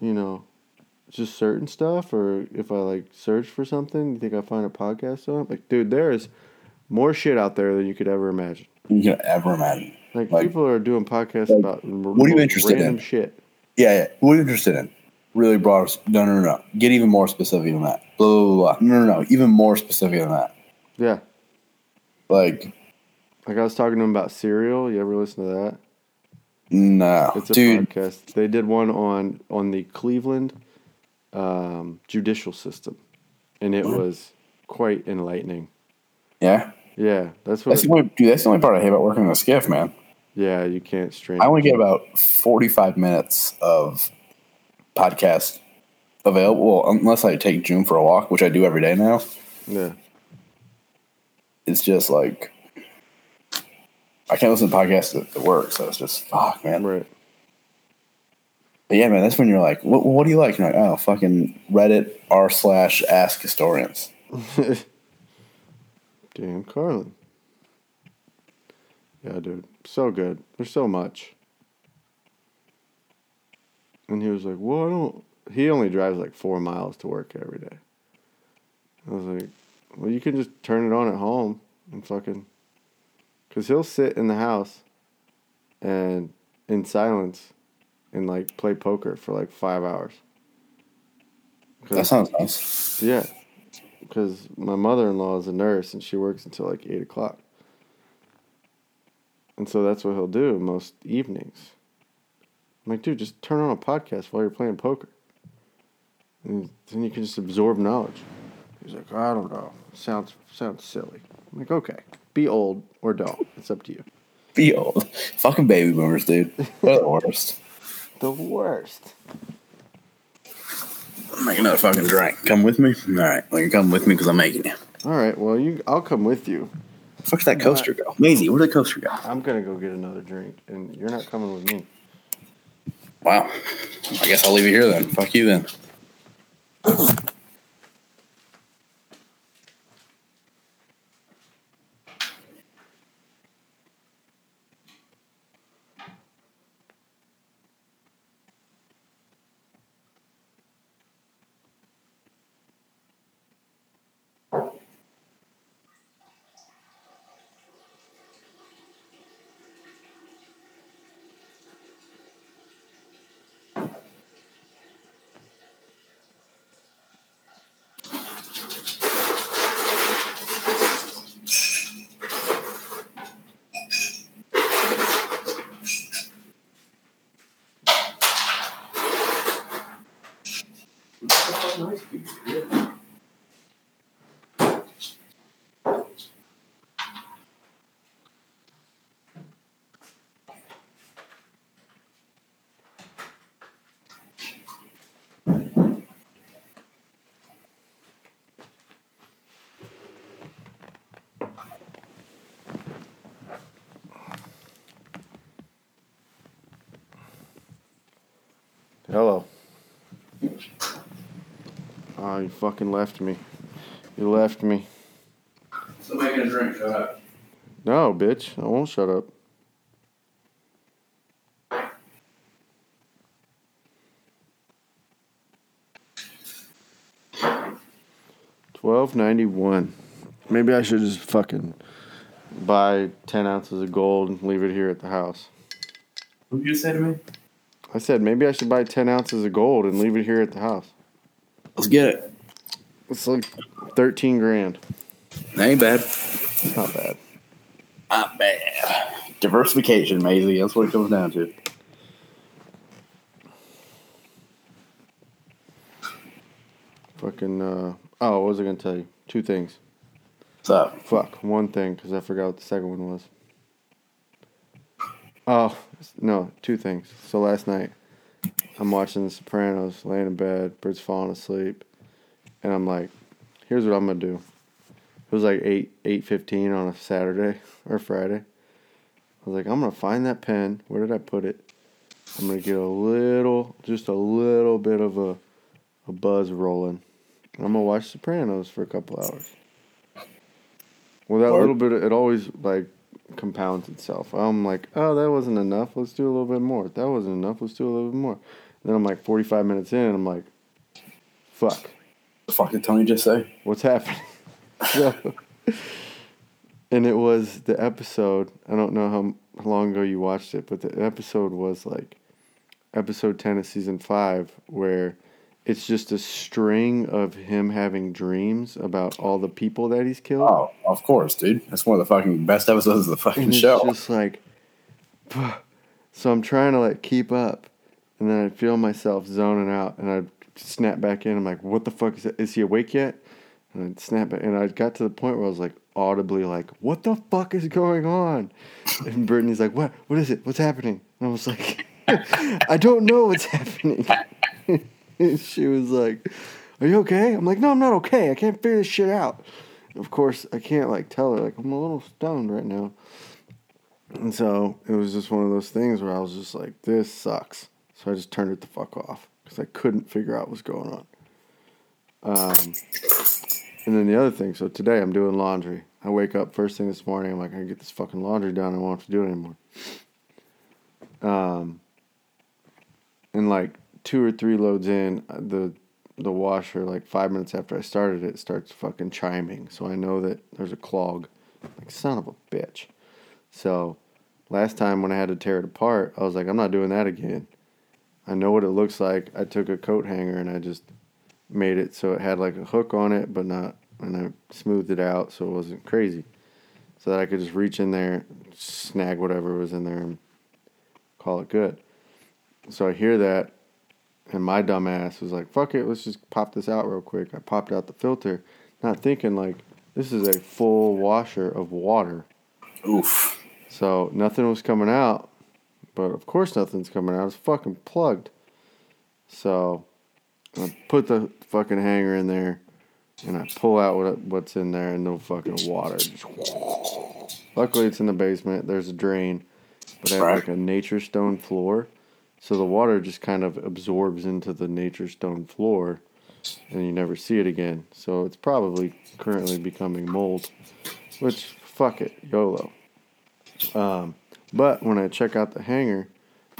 you know, just certain stuff, or if I like search for something, you think I find a podcast on?" it?" Like, dude, there is more shit out there than you could ever imagine. You can ever imagine. Like, Like- people are doing podcasts Like, about what are you interested random in? shit. Yeah, yeah. What are you interested in? Really broad. No, no, no, no. Get even more specific than that. Blah, blah, blah, blah. No, no, no. Even more specific than that. Yeah, Like, like I was talking to him about Serial. You ever listen to that? no. It's a Dude, podcast. They did one on on the Cleveland um, judicial system, and it was quite enlightening. yeah. Yeah, that's what. That's the, only, dude, that's the only part I hate about working on a SCIF, man. yeah, you can't stream. I only get about 45 minutes of podcast available, well, unless I take June for a walk, which I do every day now. Yeah, It's just like, I can't listen to podcasts at, at work, so it's just, fuck, man. right. But yeah, man, that's when you're like, what, what do you like? You're like, oh, fucking Reddit r slash ask historians. Dan Carlin. Yeah, dude, so good. There's so much. And he was like, "Well, I don't." He only drives like four miles to work every day. I was like, "Well, you can just turn it on at home and fucking." Cause he'll sit in the house, and in silence, and like play poker for like five hours. That sounds nice. yeah, because my mother in law is a nurse and she works until like eight o'clock. And so that's what he'll do most evenings. I'm like, dude, just turn on a podcast while you're playing poker. And then you can just absorb knowledge. He's like, I don't know. Sounds sounds silly. I'm like, okay, be old or don't. It's up to you. Be old. Fucking baby boomers, dude. They're the worst. The worst. Make another fucking drink. Come with me? All right. Well, you come with me because I'm making you. All right. Well, you. I'll come with you. Fuck's that coaster go? Maisie, where'd the coaster go? I'm gonna go get another drink, and you're not coming with me. Wow. I guess I'll leave you here then. Fuck you then. Hello. You fucking left me. You left me. Still making a drink. Shut up. No, bitch. I won't shut up. Twelve ninety one. Maybe I should just fucking buy ten ounces of gold and leave it here at the house. What did you say to me? I said maybe I should buy ten ounces of gold and leave it here at the house. Let's get it. It's like thirteen grand. That ain't bad. It's not bad. Not bad. Diversification, Maisie. That's what it comes down to. Fucking. Uh, oh, what was I gonna tell you? Two things. What's up? Fuck, one thing, because I forgot what the second one was. Oh, no, two things. So last night, I'm watching The Sopranos, laying in bed, Bert's falling asleep, and I'm like, here's what I'm gonna do. It was like 8, 8.15 on a Saturday or Friday. I was like, I'm gonna find that pen. Where did I put it? I'm gonna get a little, just a little bit of a, a buzz rolling. I'm gonna watch Sopranos for a couple hours. Well, that little bit, it always like compounds itself. I'm like, oh, that wasn't enough. Let's do a little bit more. That wasn't enough. Let's do a little bit more. then I'm like 45 minutes in, and I'm like, fuck, The fuck did Tony just say? what's happening? so, and it was the episode. I don't know how, how long ago you watched it, but the episode was like episode 10 of season 5, where it's just a string of him having dreams about all the people that he's killed. Oh, of course, dude. That's one of the fucking best episodes of the fucking and it's show. just like so i'm trying to like keep up and then i feel myself zoning out and i snap back in. I'm like what the fuck is that? is he awake yet? And i snap back and i got to the point where i was like audibly like what the fuck is going on? And brittany's like what? What is it? What's happening? And i was like i don't know what's happening. She was like are you okay? I'm like no i'm not okay. I can't figure this shit out. Of course i can't like tell her like i'm a little stoned right now. And so it was just one of those things where I was just like, this sucks. So I just turned it the fuck off because I couldn't figure out what's going on. Um, and then the other thing, so today I'm doing laundry. I wake up first thing this morning. I'm like, I get this fucking laundry done. I won't have to do it anymore. Um, and like two or three loads in, uh, the the washer, like five minutes after I started it, starts fucking chiming. So I know that there's a clog. Like son of a bitch. So last time when I had to tear it apart, I was like, I'm not doing that again. I know what it looks like. I took a coat hanger and I just made it so it had like a hook on it, but not, and I smoothed it out so it wasn't crazy. So that I could just reach in there, snag whatever was in there, and call it good. So I hear that, And my dumb ass was like, fuck it, let's just pop this out real quick. I popped out the filter, not thinking like this is a full washer of water. Oof. So nothing was coming out. But of course nothing's coming out. It's fucking plugged. So I put the fucking hanger in there and I pull out what what's in there and no fucking water. Luckily it's in the basement. There's a drain. But I have like a nature stone floor. So the water just kind of absorbs into the nature stone floor and you never see it again. So it's probably currently becoming mold. Which fuck it, YOLO. Um, but when I check out the hanger,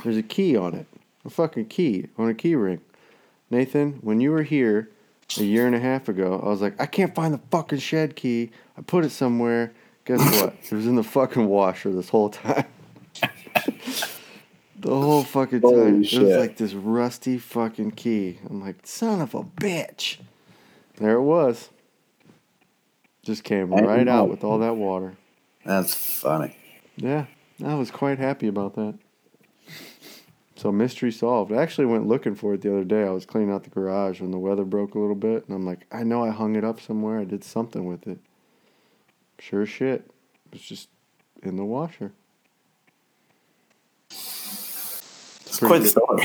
there's a key on it. A fucking key on a key ring. Nathan, when you were here a year and a half ago, I was like, I can't find the fucking shed key. I put it somewhere. Guess what? it was in the fucking washer this whole time. the whole fucking Holy time. It was like this rusty fucking key. I'm like, son of a bitch. There it was. Just came right out with all that water. That's funny. Yeah, I was quite happy about that. So mystery solved. I actually went looking for it the other day. I was cleaning out the garage when the weather broke a little bit, and I'm like, I know I hung it up somewhere. I did something with it. Sure shit. It was just in the washer. It's Pretty quite the good. story.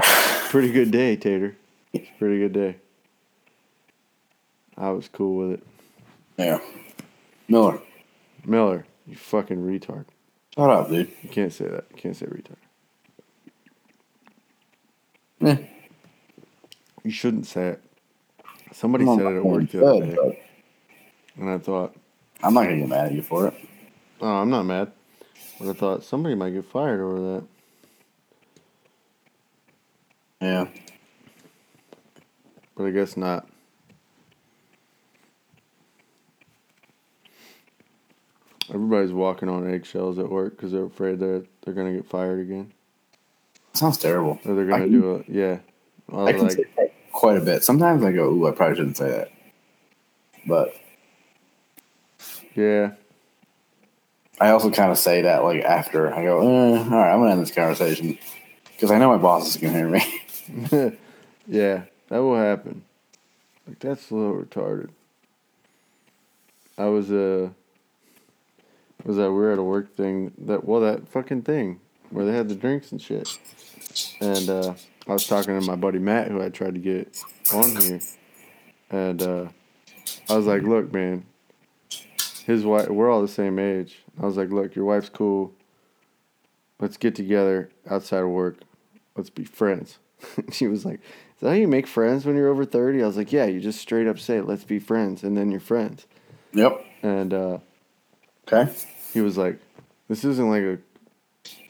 Pretty good day, Tater. It's Pretty good day. I was cool with it. yeah. Miller. Miller, you fucking retard. Shut up, dude. You can't say that. You can't say retard. Eh. You shouldn't say it. Somebody I'm said it at work the other day, but and I thought, I'm not gonna get mad at you for it. oh, I'm not mad. But I thought somebody might get fired over that. Yeah. But I guess not. Everybody's walking on eggshells at work because they're afraid they're they're gonna get fired again, Sounds terrible. or they're gonna can- do it. yeah. I I can like, say that quite a bit. Sometimes I go, ooh, I probably shouldn't say that. But yeah, I also kind of say that like after I go, eh, all right, I'm gonna end this conversation because I know my boss is gonna hear me. yeah, that will happen. Like that's a little retarded. I was uh was that we were at a work thing that well that fucking thing where they had the drinks and shit. And uh I was talking to my buddy Matt who I tried to get on here. And uh I was like, look, man, his wife we're all the same age. I was like, look, your wife's cool. Let's get together outside of work. Let's be friends. she was like, Is that how you make friends when you're over 30? I was like, Yeah, you just straight up say, Let's be friends, and then you're friends. yep. And uh, Okay. He was like, This isn't like a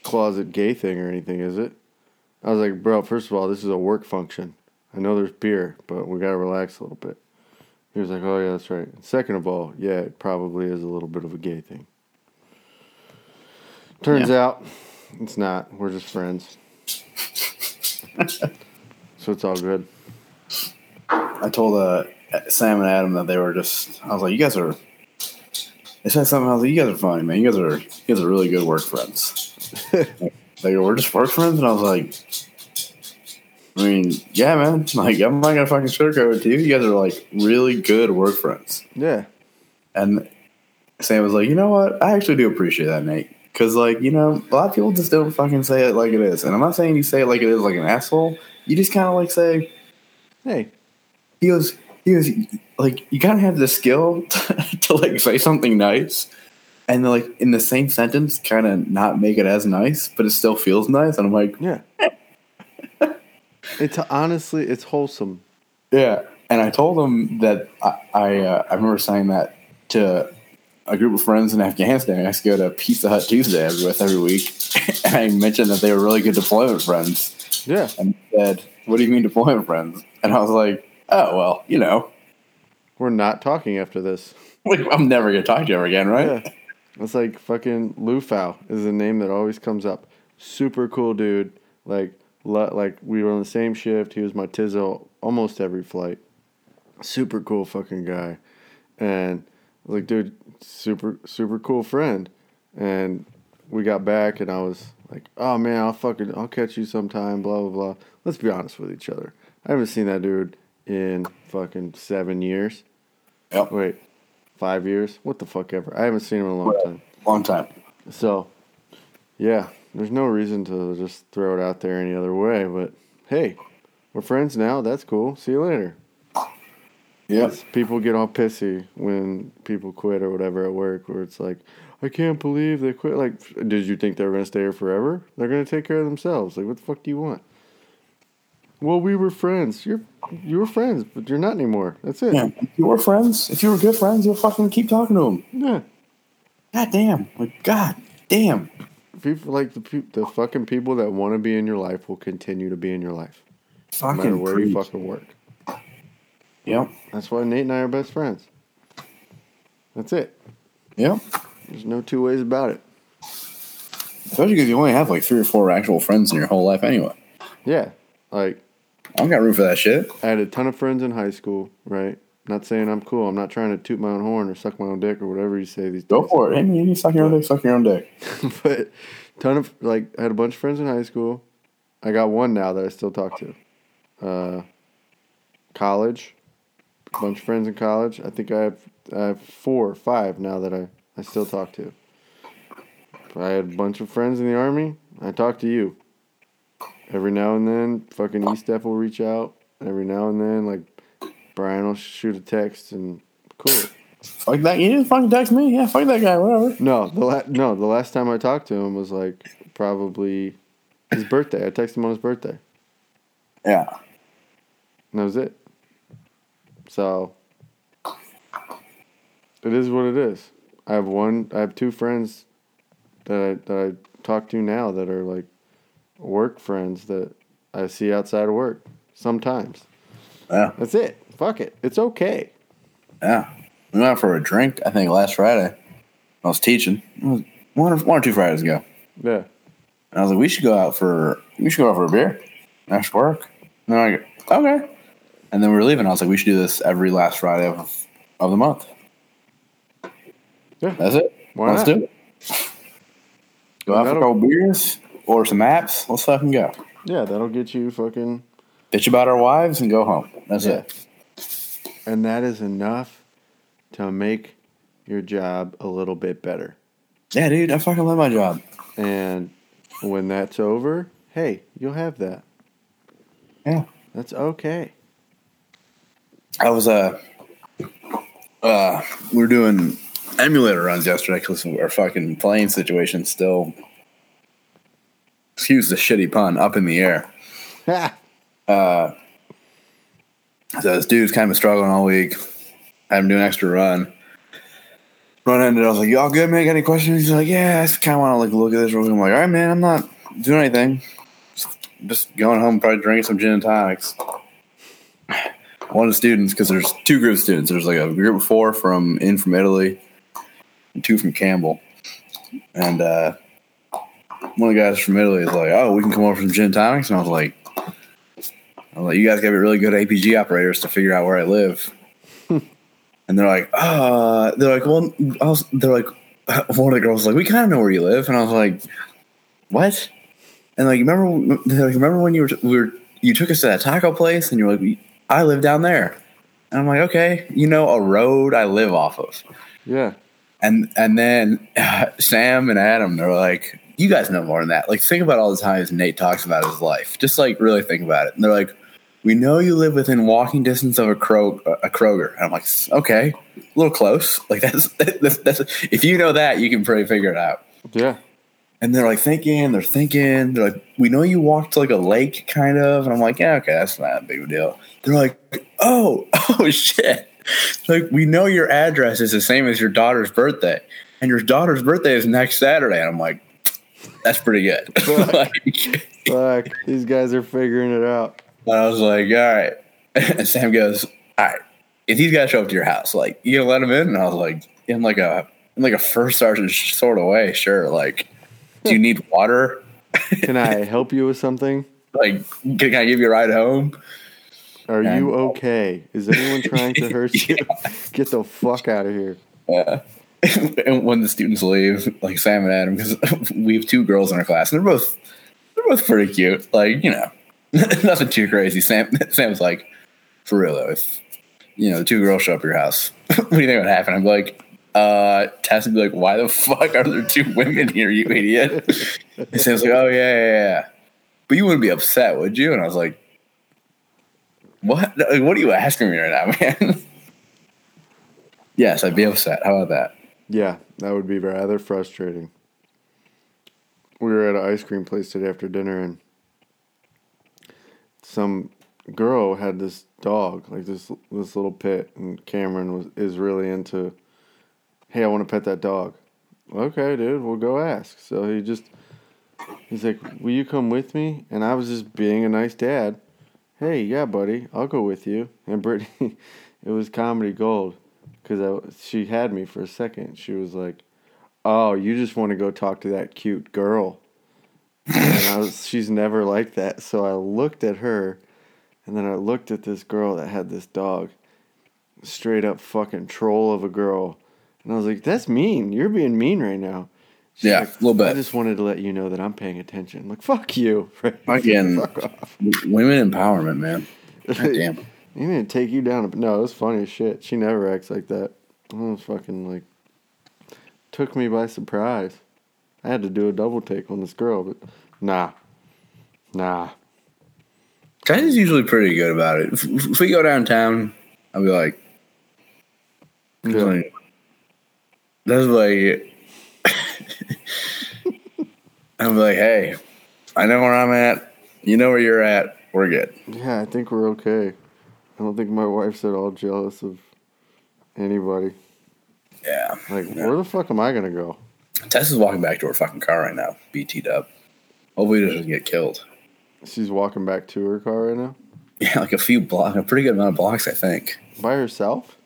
closet gay thing or anything, is it? I was like, Bro, first of all, this is a work function. I know there's beer, but we gotta relax a little bit. He was like, Oh, yeah, that's right. Second of all, yeah, it probably is a little bit of a gay thing. Turns out it's not. We're just friends. so it's all good. I told uh, Sam and Adam that they were just. I was like, you guys are. They said something. I was like, you guys are funny, man. You guys are. You guys are really good work friends. they go, we're just work friends, and I was like, I mean, yeah, man. Like, I'm not gonna fucking sugarcoat it to you. You guys are like really good work friends. Yeah. And Sam was like, you know what? I actually do appreciate that, Nate. Because, like, you know, a lot of people just don't fucking say it like it is. And I'm not saying you say it like it is like an asshole. You just kind of like say, Hey, he goes, he goes, like, you kind of have the skill to, to, like, say something nice. And, then, like, in the same sentence, kind of not make it as nice, but it still feels nice. And I'm like, yeah. it's honestly, it's wholesome. Yeah, and I told them that I I, uh, I remember saying that to a group of friends in Afghanistan. I used to go to Pizza Hut Tuesday every, with every week, and I mentioned that they were really good deployment friends. Yeah. And said, "What do you mean deployment friends?" And I was like, "Oh well, you know, We're not talking after this. like, I'm never gonna talk to you ever again, right?" Yeah. It's like fucking Lufau is a name that always comes up. Super cool dude. Like, like we were on the same shift. He was my Tizzle almost every flight. Super cool fucking guy. And like, dude, super, super cool friend. And we got back, and I was like, "Oh man, I'll fucking I'll catch you sometime." Blah blah blah. Let's be honest with each other. I haven't seen that dude in fucking seven years. Yep. Wait, five years? What the fuck ever? I haven't seen him in a long time. Long time. So, yeah, there's no reason to just throw it out there any other way. But hey, we're friends now. That's cool. See you later. Yep. People get all pissy when people quit or whatever at work, where it's like, I can't believe they quit. Like, did you think they were gonna stay here forever? They're gonna take care of themselves. Like, what the fuck do you want? Well, we were friends. You're you were friends, but you're not anymore. That's it. Yeah. If you were friends, if you were good friends, you'll fucking keep talking to them. Yeah. God damn. Like, God damn. People like the the fucking people that want to be in your life will continue to be in your life, Fucking no matter where you preach. fucking work. Yep. That's why Nate and I are best friends. That's it. Yep. There's no two ways about it. Especially because you only have like three or four actual friends in your whole life anyway. Yeah. Like I don't got room for that shit. I had a ton of friends in high school, right? Not saying I'm cool. I'm not trying to toot my own horn or suck my own dick or whatever you say these days. Go for it. Hey, man, you suck your own dick, suck your own dick. but ton of like I had a bunch of friends in high school. I got one now that I still talk to. Uh, college, a bunch of friends in college. I think I have I have four or five now that I I still talk to. I had a bunch of friends in the army. I talk to you. Every now and then, fucking E Step will reach out. Every now and then, like Brian will shoot a text and cool. Fuck that. You didn't fucking text me. Yeah, fuck that guy. Whatever. No, the la- no, the last time I talked to him was like probably his birthday. I texted him on his birthday, Yeah. and that was it. So it is what it is. I have one. I have two friends that I that I talk to now that are like work friends that I see outside of work sometimes. Yeah. That's it. Fuck it. It's okay. Yeah. We went out for a drink, I think, last Friday. I was teaching. It was one or, one or two Fridays ago. Yeah. And I was like, we should go out for we should go out for a beer after work. And they're like, okay. And then we were leaving. I was like, we should do this every last Friday of, of the month. Yeah. That's it. Why Let's not? do it. Go out for a couple beers or some apps. Let's fucking go. Yeah. That'll get you fucking. Bitch about our wives and go home. That's Yeah. it. And that is enough to make your job a little bit better. Yeah, dude, I fucking love my job. And when that's over, hey, you'll have that. Yeah. That's okay. I was uh uh we were doing emulator runs yesterday because our fucking plane situation still excuse the shitty pun up in the air. Ha! So this dude's kind of struggling all week. I had him do an extra run. Run ended. I was like, "Y'all good, man? Got any questions?" He's like, "Yeah, I just kind of want to like look at this real quick." I'm like, "All right, man. I'm not doing anything. Just, just going home, probably drinking some gin and tonics." One of the students, because there's two groups of students. There's like a group of four from in from Italy, and two from Campbell. And uh, one of the guys from Italy is like, "Oh, we can come over from gin and tonics," and I was like. I'm like, you guys gotta be really good APG operators to figure out where I live. and they're like, uh, they're like, well, I was, they're like, one of the girls was like, we kind of know where you live, and I was like, what? And like, remember, like, remember when you were, we were, you took us to that taco place, and you're like, I live down there, and I'm like, okay, you know, a road I live off of. Yeah. And and then Sam and Adam, they're like, you guys know more than that. Like, think about all the times Nate talks about his life. Just like really think about it. And they're like, we know you live within walking distance of a Krog, a Kroger. And I'm like, okay, a little close. Like that's, that's that's if you know that, you can pretty figure it out. Yeah. And they're like thinking, they're thinking, they're like, we know you walked to like a lake, kind of. And I'm like, yeah, okay, that's not a big deal. They're like, oh, oh shit. Like, we know your address is the same as your daughter's birthday. And your daughter's birthday is next Saturday. And I'm like, that's pretty good. like, Fuck. These guys are figuring it out. I was like, all right. And Sam goes, all right, if these guys show up to your house, like, you gonna let them in? And I was like, in like a, in like a first sergeant sort of way, sure. Like, do you need water? Can I help you with something? Like, can I give you a ride home? Are And- you okay? Is anyone trying to hurt you? Get the fuck out of here. Yeah. and when the students leave, like Sam and Adam, because we have two girls in our class, and they're both they're both pretty cute. Like you know, nothing too crazy. Sam Sam's like, for real though, if you know the two girls show up at your house, what do you think would happen? I'm like, uh, Tess would be like, why the fuck are there two women here, you idiot? And Sam's like, oh yeah, yeah, yeah. But you wouldn't be upset, would you? And I was like, what? Like, what are you asking me right now, man? yes, I'd be upset. How about that? Yeah, that would be rather frustrating. We were at an ice cream place today after dinner, and some girl had this dog, like this this little pit, and Cameron was is really into. Hey, I want to pet that dog. Okay, dude, we'll go ask. So he just he's like, "Will you come with me?" And I was just being a nice dad. Hey, yeah, buddy, I'll go with you. And Brittany, it was comedy gold because she had me for a second. She was like, "Oh, you just want to go talk to that cute girl." and I was, she's never like that. So I looked at her, and then I looked at this girl that had this dog, straight up fucking troll of a girl, and I was like, "That's mean. You're being mean right now." She's Yeah, like, a little bit. I just wanted to let you know that I'm paying attention. I'm like, fuck you. Again, Fuck women empowerment, man. Damn. You need to take you down. No, it was funny as shit. She never acts like that. It was fucking like took me by surprise. I had to do a double take on this girl, but nah, nah. Guys usually pretty good about it. If, if we go downtown, I'll be like, Yeah. like that's like, I'm like, hey, I know where I'm at. You know where you're at. We're good. Yeah, I think we're okay. I don't think my wife's at all jealous of anybody. Yeah. Like, Yeah. where the fuck am I gonna go? Tess is walking back to her fucking car right now, BT'd up. Hopefully, he doesn't get killed. She's walking back to her car right now Yeah, like a few blocks, a pretty good amount of blocks, I think. by herself.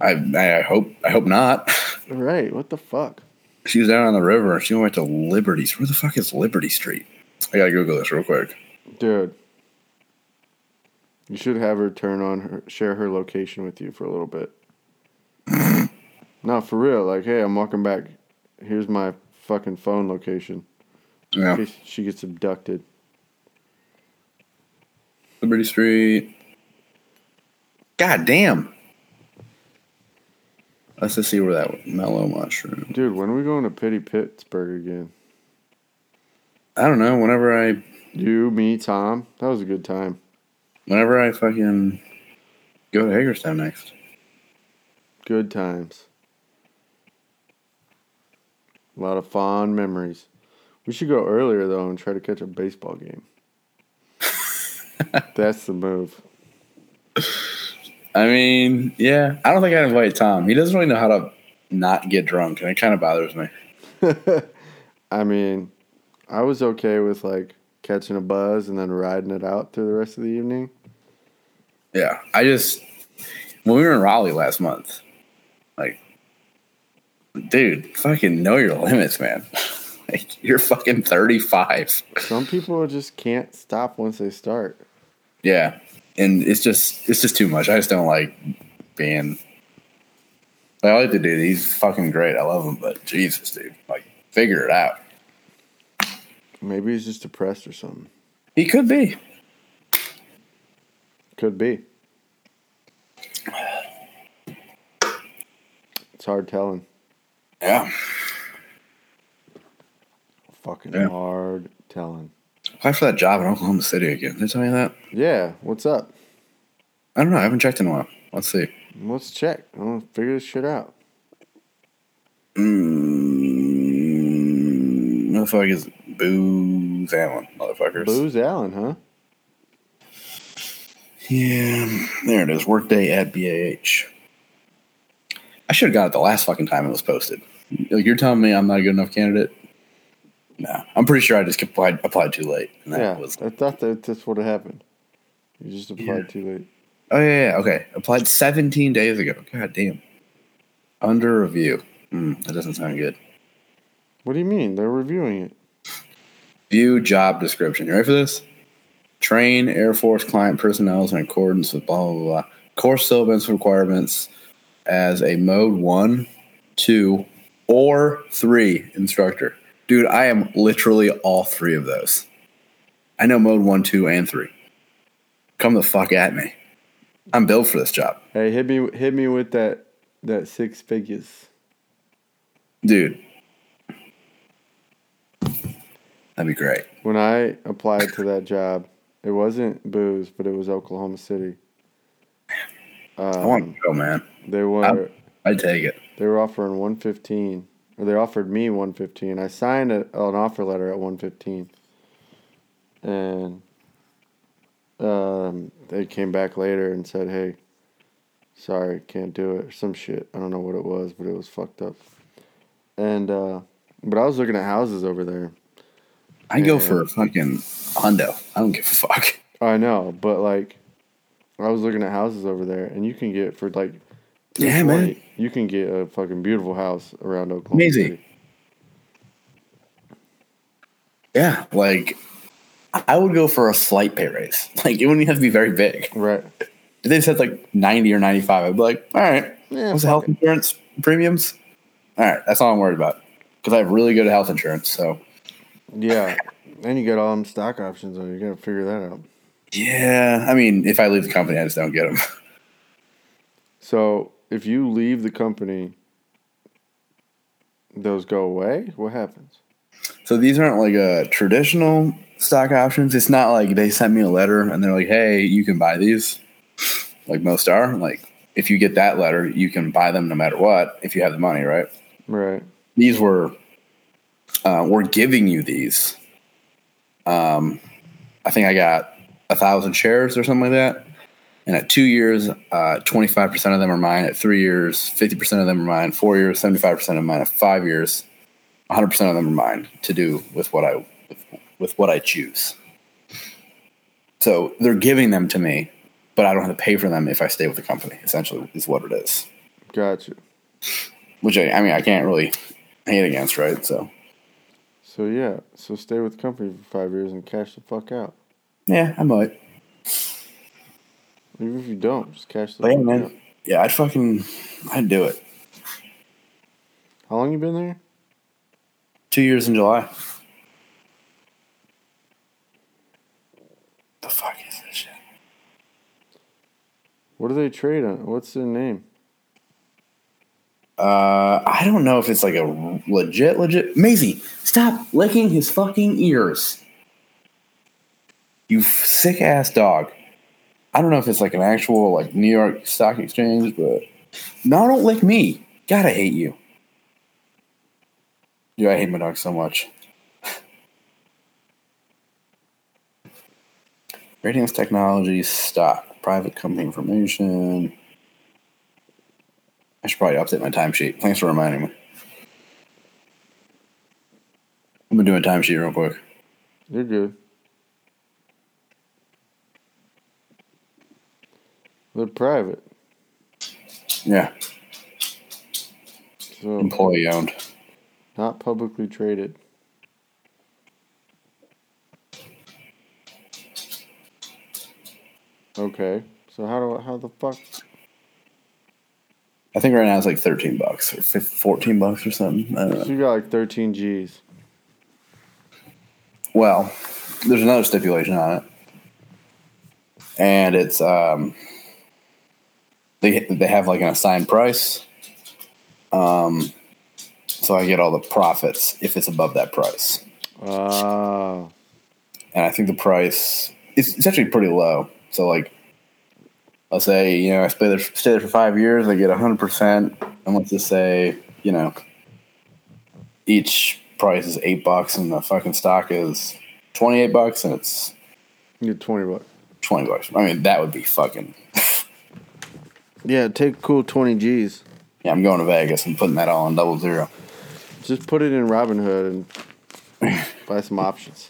I I hope I hope not. Right? What the fuck? She was down on the river. She went to Liberty. Where the fuck is Liberty Street? I gotta Google this real quick. Dude, you should have her turn on her, share her location with you for a little bit. no, for real. Like, hey, I'm walking back. Here's my fucking phone location. Yeah, In case she gets abducted. Liberty Street. God damn. Let's just see where that mellow mushroom. Dude, when are we going to Pity Pittsburgh again? I don't know. Whenever I, You, me, Tom. That was a good time. Whenever I fucking go to Hagerstown next. Good times. A lot of fond memories. We should go earlier though and try to catch a baseball game. That's the move. I mean, yeah. I don't think I'd invite Tom. He doesn't really know how to not get drunk, and it kind of bothers me. I mean, I was okay with like catching a buzz and then riding it out through the rest of the evening. Yeah, I just when we were in Raleigh last month, like, dude, fucking know your limits, man. like, you're fucking 35. Some people just can't stop once they start. Yeah, and it's just it's just too much. I just don't like being. Like, I like the dude. He's fucking great. I love him, but Jesus, dude, like, figure it out. Maybe he's just depressed or something. He could be. Could be. It's hard telling. Yeah. Fucking Yeah. hard telling. Apply for that job in Oklahoma City again. Did I tell you that? Yeah, what's up? I don't know. I haven't checked in a while. Let's see. Let's check. I want to figure this shit out. Mm, motherfucker is Booz Allen, motherfuckers. Booz Allen, huh? Yeah, there it is. Workday at BAH. I should have got it the last fucking time it was posted. Like, You're telling me I'm not a good enough candidate? No, I'm pretty sure I just applied applied too late. And that Yeah, was. I thought that that's what happened. You just applied Yeah. too late. Oh yeah, yeah, okay. Applied 17 days ago. God damn. Under review. Hmm, that doesn't sound good. What do you mean? They're reviewing it. View job description. You ready for this? Train Air Force client personnel in accordance with blah blah blah. Course syllabus requirements as a mode one two, or three instructor. Dude, I am literally all three of those. I know mode one, two, and three. Come the fuck at me. I'm built for this job. Hey, hit me hit me with that that six figures. Dude. That'd be great. When I applied to that job, it wasn't Booz, but it was Oklahoma City. I want Um, to go, man. they were I'd take it. they were offering one fifteen, or they offered me one fifteen. I signed a, an offer letter at one fifteen, and um, they came back later and said, "Hey, sorry, can't do it," or some shit. I don't know what it was, but it was fucked up. And uh, but I was looking at houses over there. I'd go for a fucking hundo. I don't give a fuck. I know, but like, I was looking at houses over there, and you can get for like, Yeah, man. You can get a fucking beautiful house around Oklahoma Amazing. City. Yeah, like I would go for a slight pay raise. Like it wouldn't have to be very big. Right. If they said like ninety or ninety five, I'd be like, all right, Yeah, what's the health insurance premiums? All right, that's all I'm worried about because I have really good health insurance. So Yeah. And you get all them stock options, and you gotta figure that out. yeah, I mean, if I leave the company, I just don't get them. So if you leave the company, those go away. What happens? So these aren't like a traditional stock options. It's not like they sent me a letter and they're like, "Hey, you can buy these." Like most are. Like if you get that letter, you can buy them no matter what if you have the money, right? Right. These were uh, we're giving you these. Um, I think I got a thousand shares or something like that. And at two years, twenty five percent of them are mine. At three years, fifty percent of them are mine. Four years, seventy five percent of mine. At five years, one hundred percent of them are mine to do with what I with, with what I choose. So they're giving them to me, but I don't have to pay for them if I stay with the company. Essentially, is what it is. Gotcha. Which I, I mean, I can't really hate against, right? So So yeah. So stay with the company for five years and cash the fuck out. yeah, I might. Even if you don't, just cash the But yeah, fuck man. out. Yeah, I'd fucking, I'd do it. How long you been there? Two years in July. The fuck is this shit? What do they trade on? What's their name? Uh, I don't know if it's like a legit, legit. Maisie, stop licking his fucking ears. You sick ass dog. I don't know if it's like an actual like New York Stock Exchange, but no, don't lick me. I hate you. Dude, I hate my dog so much. Radiance Technologies stock, private company information. I should probably update my timesheet. Thanks for reminding me. I'm gonna do a timesheet real quick. You're good. They're private, Yeah, so employee owned. not publicly traded. Okay, so how do how the fuck? I think right now it's like 13 bucks or 15, 14 bucks or something. I don't know. So you got like 13 G's. Well, there's another stipulation on it, and it's um, they they have like an assigned price. Um, so I get all the profits if it's above that price, Ah, and I think the price is it's actually pretty low. So like, let's say you know I stay there stay there for five years, I get hundred percent, and let's just say you know each price is eight bucks, and the fucking stock is twenty eight bucks, and it's you get 20 bucks. 20 bucks. I mean, that would be fucking. Yeah, take cool 20 G's. Yeah, I'm going to Vegas and putting that all on double zero. Just put it in Robinhood and buy some options.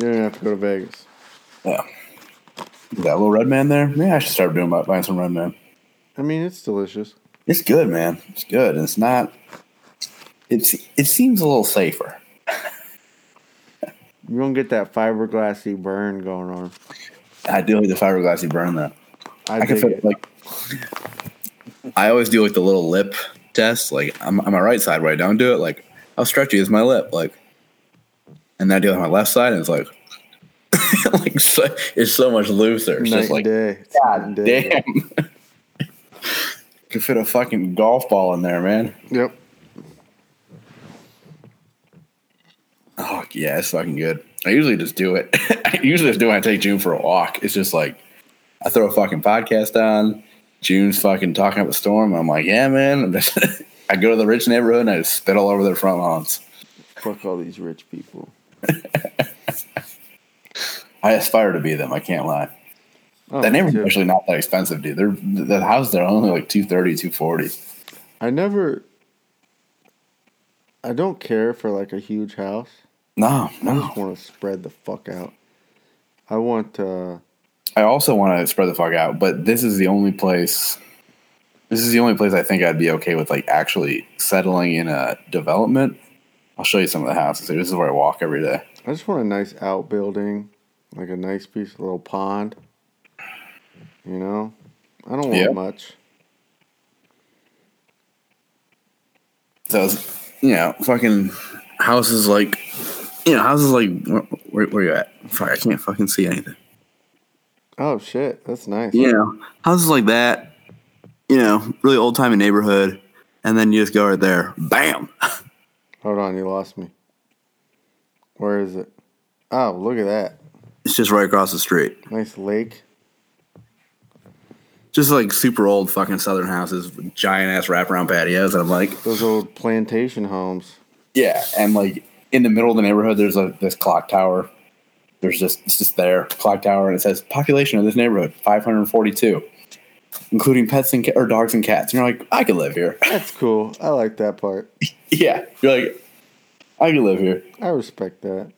You don't have to go to Vegas. Yeah. Is that little red man there? Yeah, I should start doing about buying some red man. I mean, it's delicious. It's good, man. It's good. It's not. It's it seems a little safer. You don't get that fiberglassy burn going on. I do like the fiberglassy burn though. I, I can feel it. like I always do like the little lip test. Like I'm on my right side where I don't do it. Like how stretchy is my lip? Like, and then I do it on my left side, and it's like, like so, it's so much looser. It's Night just like, day. God day. damn. Could fit a fucking golf ball in there, man. Yep. Oh yeah, it's fucking good. I usually just do it. I usually just do it when I take June for a walk. It's just like I throw a fucking podcast on. June's fucking talking up a storm. I'm like, yeah, man. I go to the rich neighborhood and I just spit all over their front lawns. Fuck all these rich people. I aspire to be them. I can't lie. Oh, that neighborhood's actually not that expensive, dude. They're the houses are only like 230, 240. I never. I don't care for like a huge house. No, no. I just want to spread the fuck out. I want. uh I also want to spread the fuck out, but this is the only place. This is the only place I think I'd be okay with like actually settling in a development. I'll show you some of the houses. This is where I walk every day. I just want a nice outbuilding, like a nice piece of little pond. You know, I don't want much. So, you know, fucking houses like, you know, houses like, where, where, where you at? Fuck, I can't fucking see anything. Oh shit, that's nice. You know, houses like that, you know, really old timey neighborhood, and then you just go right there, bam. Hold on, you lost me. Where is it? Oh, look at that. It's just right across the street. Nice lake. Just like super old fucking southern houses giant ass wraparound patios. And I'm like, Those old plantation homes. yeah. And like in the middle of the neighborhood, there's a this clock tower. There's just, it's just there, clock tower, and it says population of this neighborhood 542, including pets and or dogs and cats. And you're like, I could live here. That's cool. I like that part. yeah. You're like, I could live here. I respect that.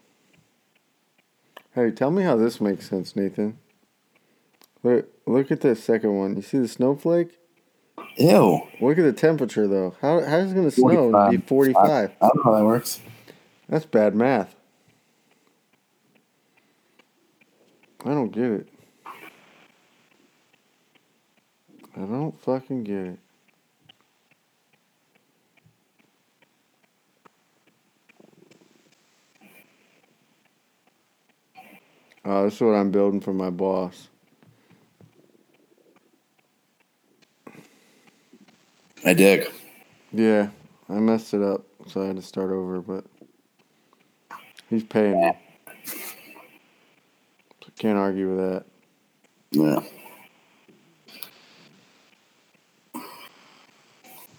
Hey, tell me how this makes sense, Nathan. Look, look at this second one. You see the snowflake? Ew. Look at the temperature, though. How how's it gonna snow? and Be forty-five. I don't know how that works. That's bad math. I don't get it. I don't fucking get it. Oh, this is what I'm building for my boss. I dig. Yeah, I messed it up, so I had to start over, but he's paying me. So can't argue with that. Yeah.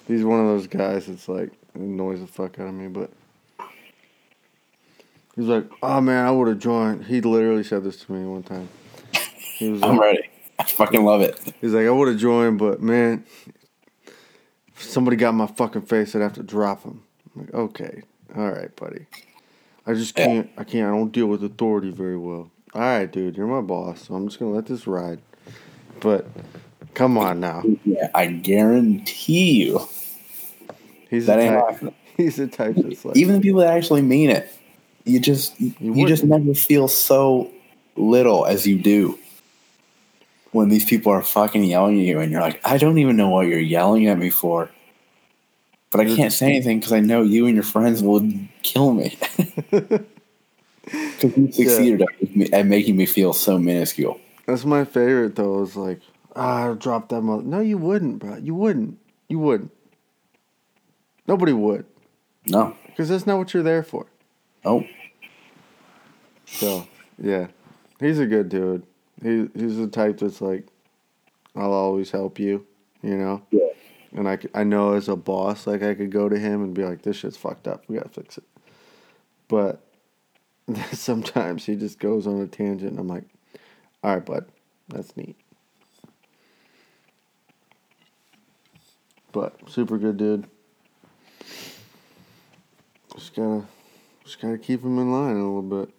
He's one of those guys that's like annoys the fuck out of me, but he's like, "Oh man, I would have joined." He literally said this to me one time. He was I'm ready. I fucking love it. he's like, "I would have joined, but man, if somebody got in my fucking face, I'd have to drop him." I'm like, "Okay, all right, buddy. I just can't. I can't. I don't deal with authority very well." All right, dude, you're my boss, so I'm just gonna let this ride. But come on now, Yeah, I guarantee you he's that the ain't type. happening. He's the type that's like, Even the people that actually mean it, you just you, wouldn't. just never feel so little as you do when these people are fucking yelling at you, and you're like, I don't even know what you're yelling at me for, but I can't say anything because I know you and your friends will kill me. Because you succeeded at, making me- at making me feel so minuscule. That's my favorite though. Is like, ah, I'll drop that mother. No, you wouldn't, bro. You wouldn't. You wouldn't. Nobody would, No, because that's not what you're there for. Oh, So yeah, he's a good dude. He he's the type that's like, I'll always help you. You know. Yeah. And I, I know as a boss, like I could go to him and be like, this shit's fucked up. We gotta fix it. But sometimes he just goes on a tangent, and I'm like, all right, bud, that's neat. But super good dude. Just gotta, just gotta keep him in line a little bit.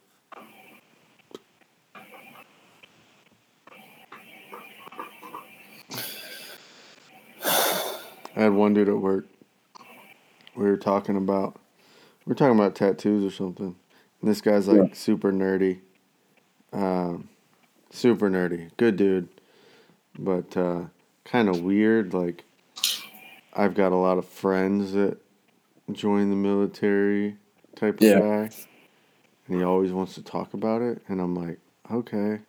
I had one dude at work. We were talking about, we were talking about tattoos or something. And this guy's like Yeah. super nerdy, um, super nerdy, good dude, but uh, kind of weird. Like I've got a lot of friends that join the military type of Yeah. guy, and he always wants to talk about it, and I'm like, okay,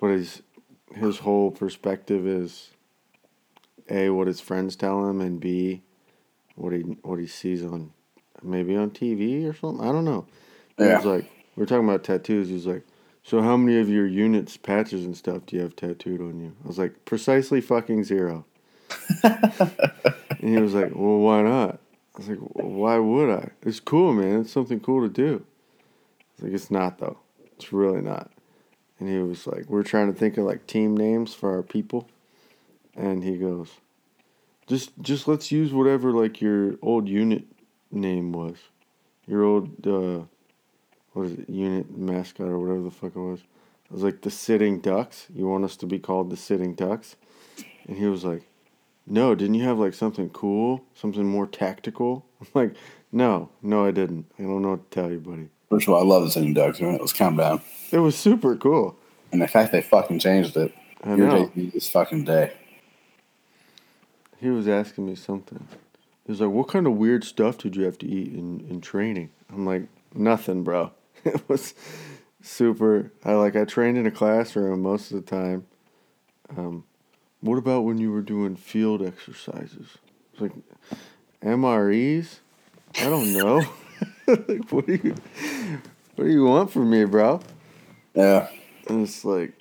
but his his whole perspective is a what his friends tell him, and b what he what he sees on maybe on TV or something. I don't know. He Yeah. was like, we are talking about tattoos. He was like, so how many of your units, patches, and stuff do you have tattooed on you? I was like, precisely fucking zero. and he was like, well, why not? I was like, why would I? It's cool, man. It's something cool to do. I was like, it's not though. It's really not. And he was like, we're trying to think of like team names for our people. And he goes, just just let's use whatever like your old unit name was. Your old uh what is it, unit mascot or whatever the fuck it was. I was like the sitting ducks. You want us to be called the sitting ducks? And he was like, No, didn't you have like something cool? Something more tactical? I'm like, No, no I didn't. I don't know what to tell you, buddy. First of all, I love this ducks. Man. Let's calm down. It was super cool. And the fact they fucking changed it I know. this fucking day. He was asking me something. He was like, "What kind of weird stuff did you have to eat in, in training?" I'm like, "Nothing, bro." It was super. I like I trained in a classroom most of the time. Um, what about when you were doing field exercises? It's like MREs. I don't know. like, what do you What do you want from me, bro? Yeah. And it's like,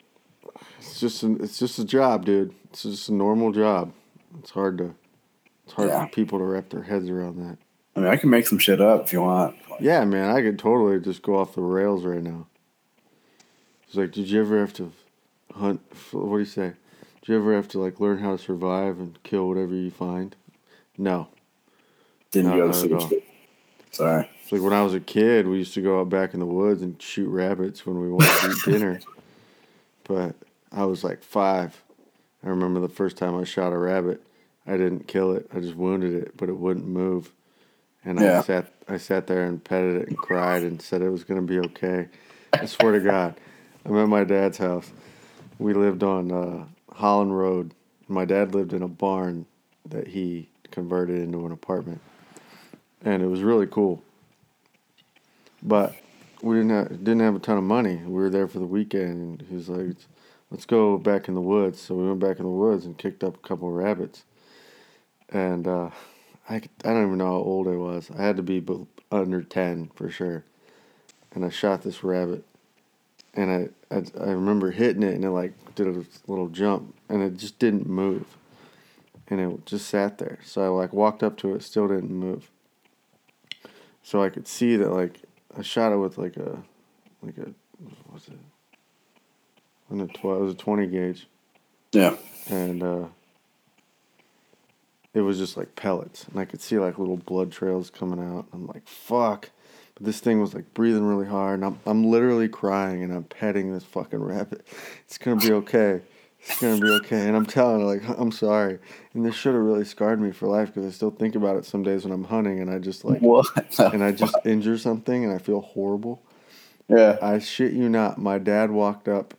it's just an, it's just a job, dude. It's just a normal job. It's hard to, it's hard Yeah. for people to wrap their heads around that. I mean, I can make some shit up if you want. Yeah, man, I could totally just go off the rails right now. It's like, did you ever have to hunt? What do you say? Did you ever have to like learn how to survive and kill whatever you find? No. Didn't go to Sorry. It's like when I was a kid, we used to go out back in the woods and shoot rabbits when we wanted to eat dinner. But I was like five. I remember the first time I shot a rabbit. I didn't kill it. I just wounded it, but it wouldn't move. And I sat I sat there and petted it and cried and said it was gonna be okay. I swear to God. I'm at my dad's house. We lived on uh, Holland Road. My dad lived in a barn that he converted into an apartment. And it was really cool. But we didn't have, didn't have a ton of money. We were there for the weekend, and he was like, "Let's go back in the woods." So we went back in the woods and kicked up a couple of rabbits. And uh, I I don't even know how old I was. I had to be under ten for sure. And I shot this rabbit, and I, I I remember hitting it, and it like did a little jump, and it just didn't move. And it just sat there. So I like walked up to it, still didn't move. So I could see that like I shot it with like a like a what was it? Twelve? It was a twenty gauge, Yeah. and uh, it was just like pellets, and I could see like little blood trails coming out. I'm like, fuck. This thing was like breathing really hard, and I'm I'm literally crying, and I'm petting this fucking rabbit. It's gonna be okay. It's gonna be okay. And I'm telling her like I'm sorry. And this should have really scarred me for life because I still think about it some days when I'm hunting, and I just like What? and I just injure something, and I feel horrible. yeah. I shit you not. My dad walked up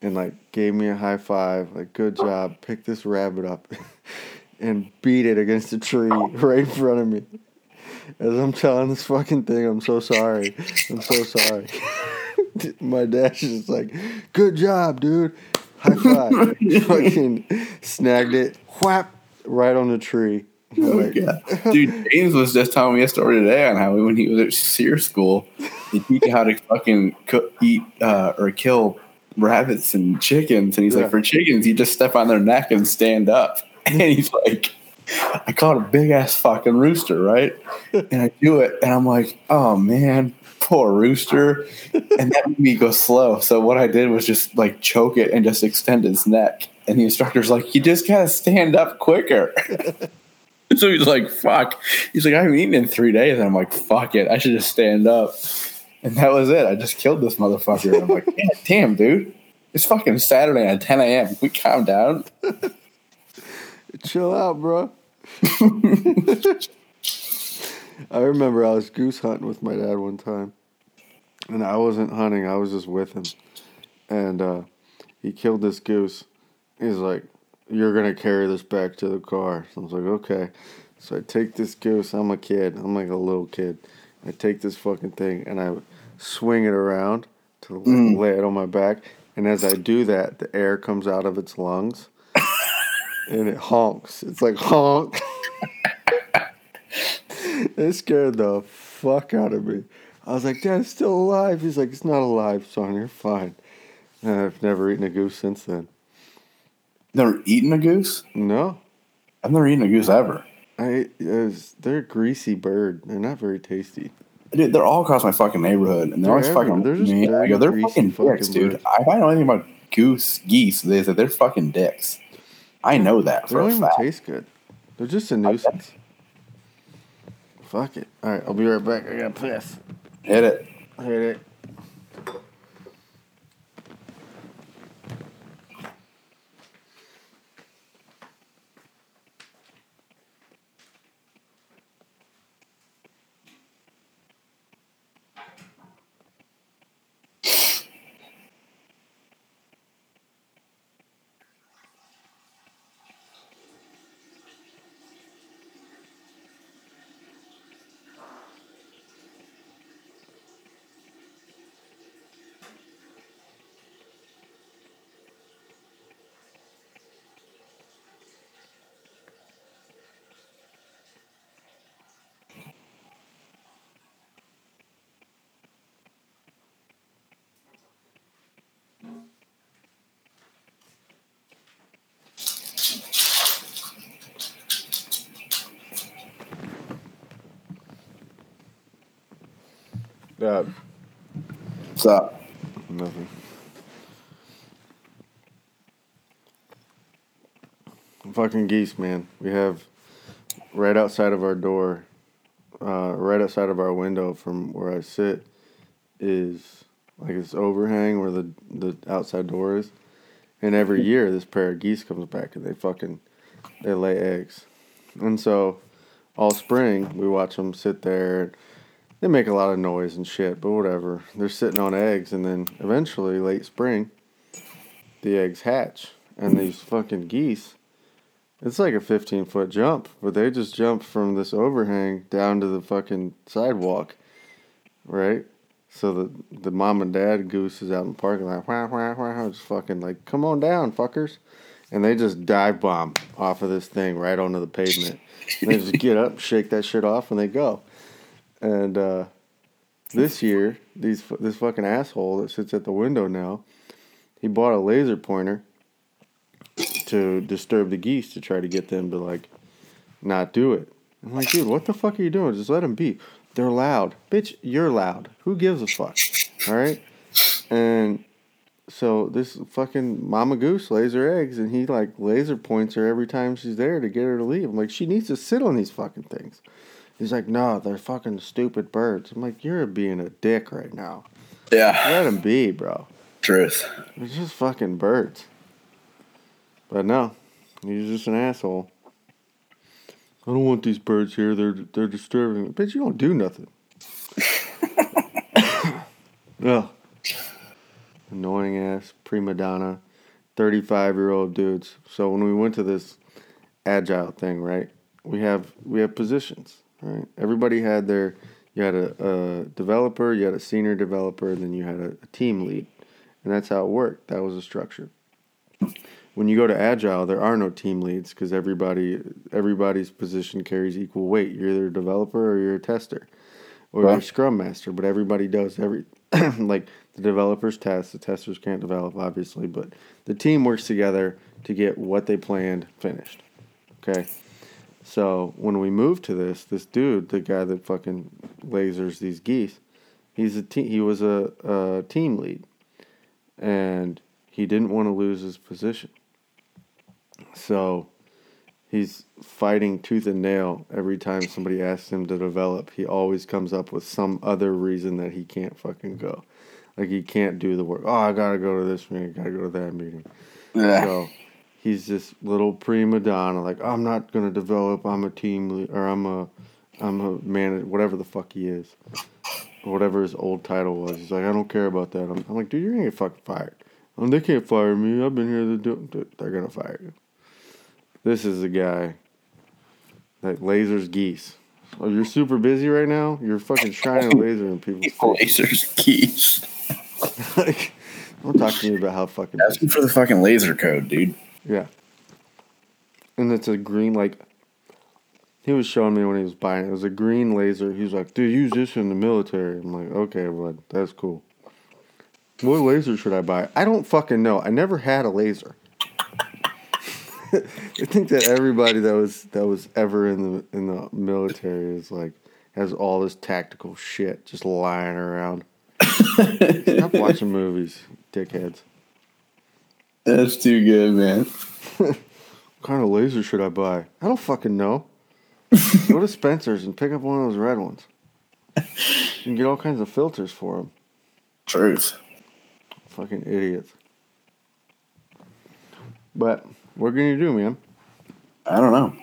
and like gave me a high five, like good job, pick this rabbit up, and beat it against a tree right in front of me. As I'm telling this fucking thing, I'm so sorry. I'm so sorry. My dad's just like, good job, dude. High five. fucking snagged it, whap, right on the tree. Oh, like, God. Dude, James was just telling me a story today on how when he was at SERE school, he teach you how to fucking cook, eat uh, or kill rabbits and chickens. And he's Yeah. like, for chickens, you just step on their neck and stand up. And he's like, I caught a big ass fucking rooster, right? And I do it, and I'm like, oh man, poor rooster. And that made me go slow. So what I did was just like choke it and just extend his neck. And the instructor's like, you just gotta stand up quicker. So he's like, fuck. He's like, I haven't eaten in three days. And I'm like, fuck it. I should just stand up. And that was it. I just killed this motherfucker. And I'm like, damn, dude. It's fucking Saturday at 10 a.m. Can we calm down? Chill out, bro. I remember I was goose hunting with my dad one time. And I wasn't hunting, I was just with him. And uh, he killed this goose. He's like, you're gonna carry this back to the car. So I was like, okay. So I take this goose. I'm a kid. I'm like a little kid. I take this fucking thing and I swing it around to mm. lay it on my back. And as I do that, the air comes out of its lungs and it honks. It's like honk. it scared the fuck out of me. I was like, Dad, it's still alive. He's like, it's not alive, son. You're fine. And I've never eaten a goose since then. Never eaten a goose? No. I've never eaten a goose ever. I was, they're a greasy bird. They're not very tasty. Dude, they're all across my fucking neighborhood, and they're, they're always fucking. They're just me. I go, they're fucking dicks, dude. Birds. If I know anything about goose, geese, they say they're fucking dicks. I know that. They don't even fact. taste good. They're just a nuisance. Fuck it. All right, I'll be right back. I got piss. Hit it. Hit it. Dad. What's up? Nothing. Fucking geese, man. We have right outside of our door, uh, right outside of our window from where I sit, is like this overhang where the the outside door is, and every year this pair of geese comes back and they fucking they lay eggs, and so all spring we watch them sit there they make a lot of noise and shit, but whatever. They're sitting on eggs, and then eventually, late spring, the eggs hatch, and these fucking geese. It's like a 15 foot jump, but they just jump from this overhang down to the fucking sidewalk, right? So the the mom and dad goose is out in the parking lot, wah, wah, wah, just fucking like, come on down, fuckers. And they just dive bomb off of this thing right onto the pavement. And they just get up, shake that shit off, and they go. And uh, this year, these this fucking asshole that sits at the window now, he bought a laser pointer to disturb the geese to try to get them to like not do it. I'm like, dude, what the fuck are you doing? Just let them be. They're loud, bitch. You're loud. Who gives a fuck? All right. And so this fucking mama goose lays her eggs, and he like laser points her every time she's there to get her to leave. I'm like, she needs to sit on these fucking things. He's like, no, they're fucking stupid birds. I'm like, you're being a dick right now. Yeah. Let them be, bro. Truth. They're just fucking birds. But no, he's just an asshole. I don't want these birds here. They're they're disturbing me. Bitch, you don't do nothing. Ugh. Annoying ass prima donna, thirty five year old dudes. So when we went to this agile thing, right? We have we have positions right? Everybody had their, you had a, a developer, you had a senior developer, and then you had a, a team lead. And that's how it worked. That was the structure. When you go to agile, there are no team leads because everybody everybody's position carries equal weight. You're either a developer or you're a tester, or right. you're a scrum master. But everybody does every like the developers test, the testers can't develop obviously, but the team works together to get what they planned finished. Okay, so when we moved to this, this dude, the guy that fucking lasers these geese, he's a te- he was a, a team lead, and he didn't want to lose his position. So he's fighting tooth and nail every time somebody asks him to develop. He always comes up with some other reason that he can't fucking go. Like he can't do the work. Oh, I gotta go to this meeting. I gotta go to that meeting. Yeah. So he's this little prima donna. Like I'm not gonna develop. I'm a team lead, or I'm a I'm a manager. Whatever the fuck he is, whatever his old title was. He's like I don't care about that. I'm, I'm like dude, you're gonna get fucking fired. Um, they can't fire me. I've been here to do. They're gonna fire you. This is a guy that lasers geese. Oh, you're super busy right now. You're fucking shining a laser in people's face. Lasers geese. like, don't talk to me about how fucking. Asking for the fucking laser code, dude. Yeah. And it's a green like. He was showing me when he was buying it. It was a green laser. He was like, "Dude, use this in the military." I'm like, "Okay, bud, that's cool." What laser should I buy? I don't fucking know. I never had a laser. I think that everybody that was that was ever in the in the military is like has all this tactical shit just lying around. Stop watching movies, dickheads. That's too good, man. What kind of laser should I buy? I don't fucking know. Go to Spencer's and pick up one of those red ones. You can get all kinds of filters for them. Truth. Fucking idiots. But what can you do, man? I don't know.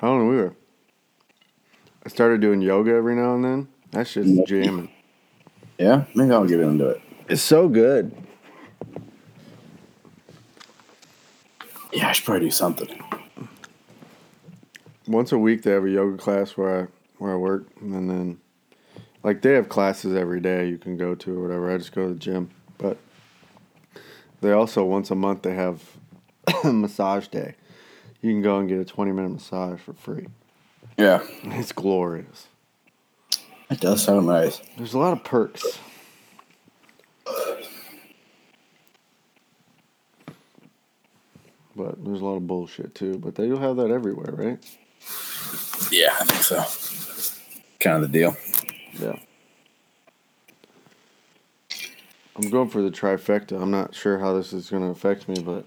I don't know either. I started doing yoga every now and then. That shit's jamming. Yeah, maybe I'll get into it. It's so good. Yeah, I should probably do something. Once a week they have a yoga class where I where I work, and then like they have classes every day you can go to or whatever. I just go to the gym, but they also once a month they have a massage day. You can go and get a twenty minute massage for free. Yeah, It's glorious. it does sound nice. There's a lot of perks. But there's a lot of bullshit too. But they do have that everywhere, right? Yeah, I think so. Kind of the deal. Yeah. I'm going for the trifecta. I'm not sure how this is going to affect me, but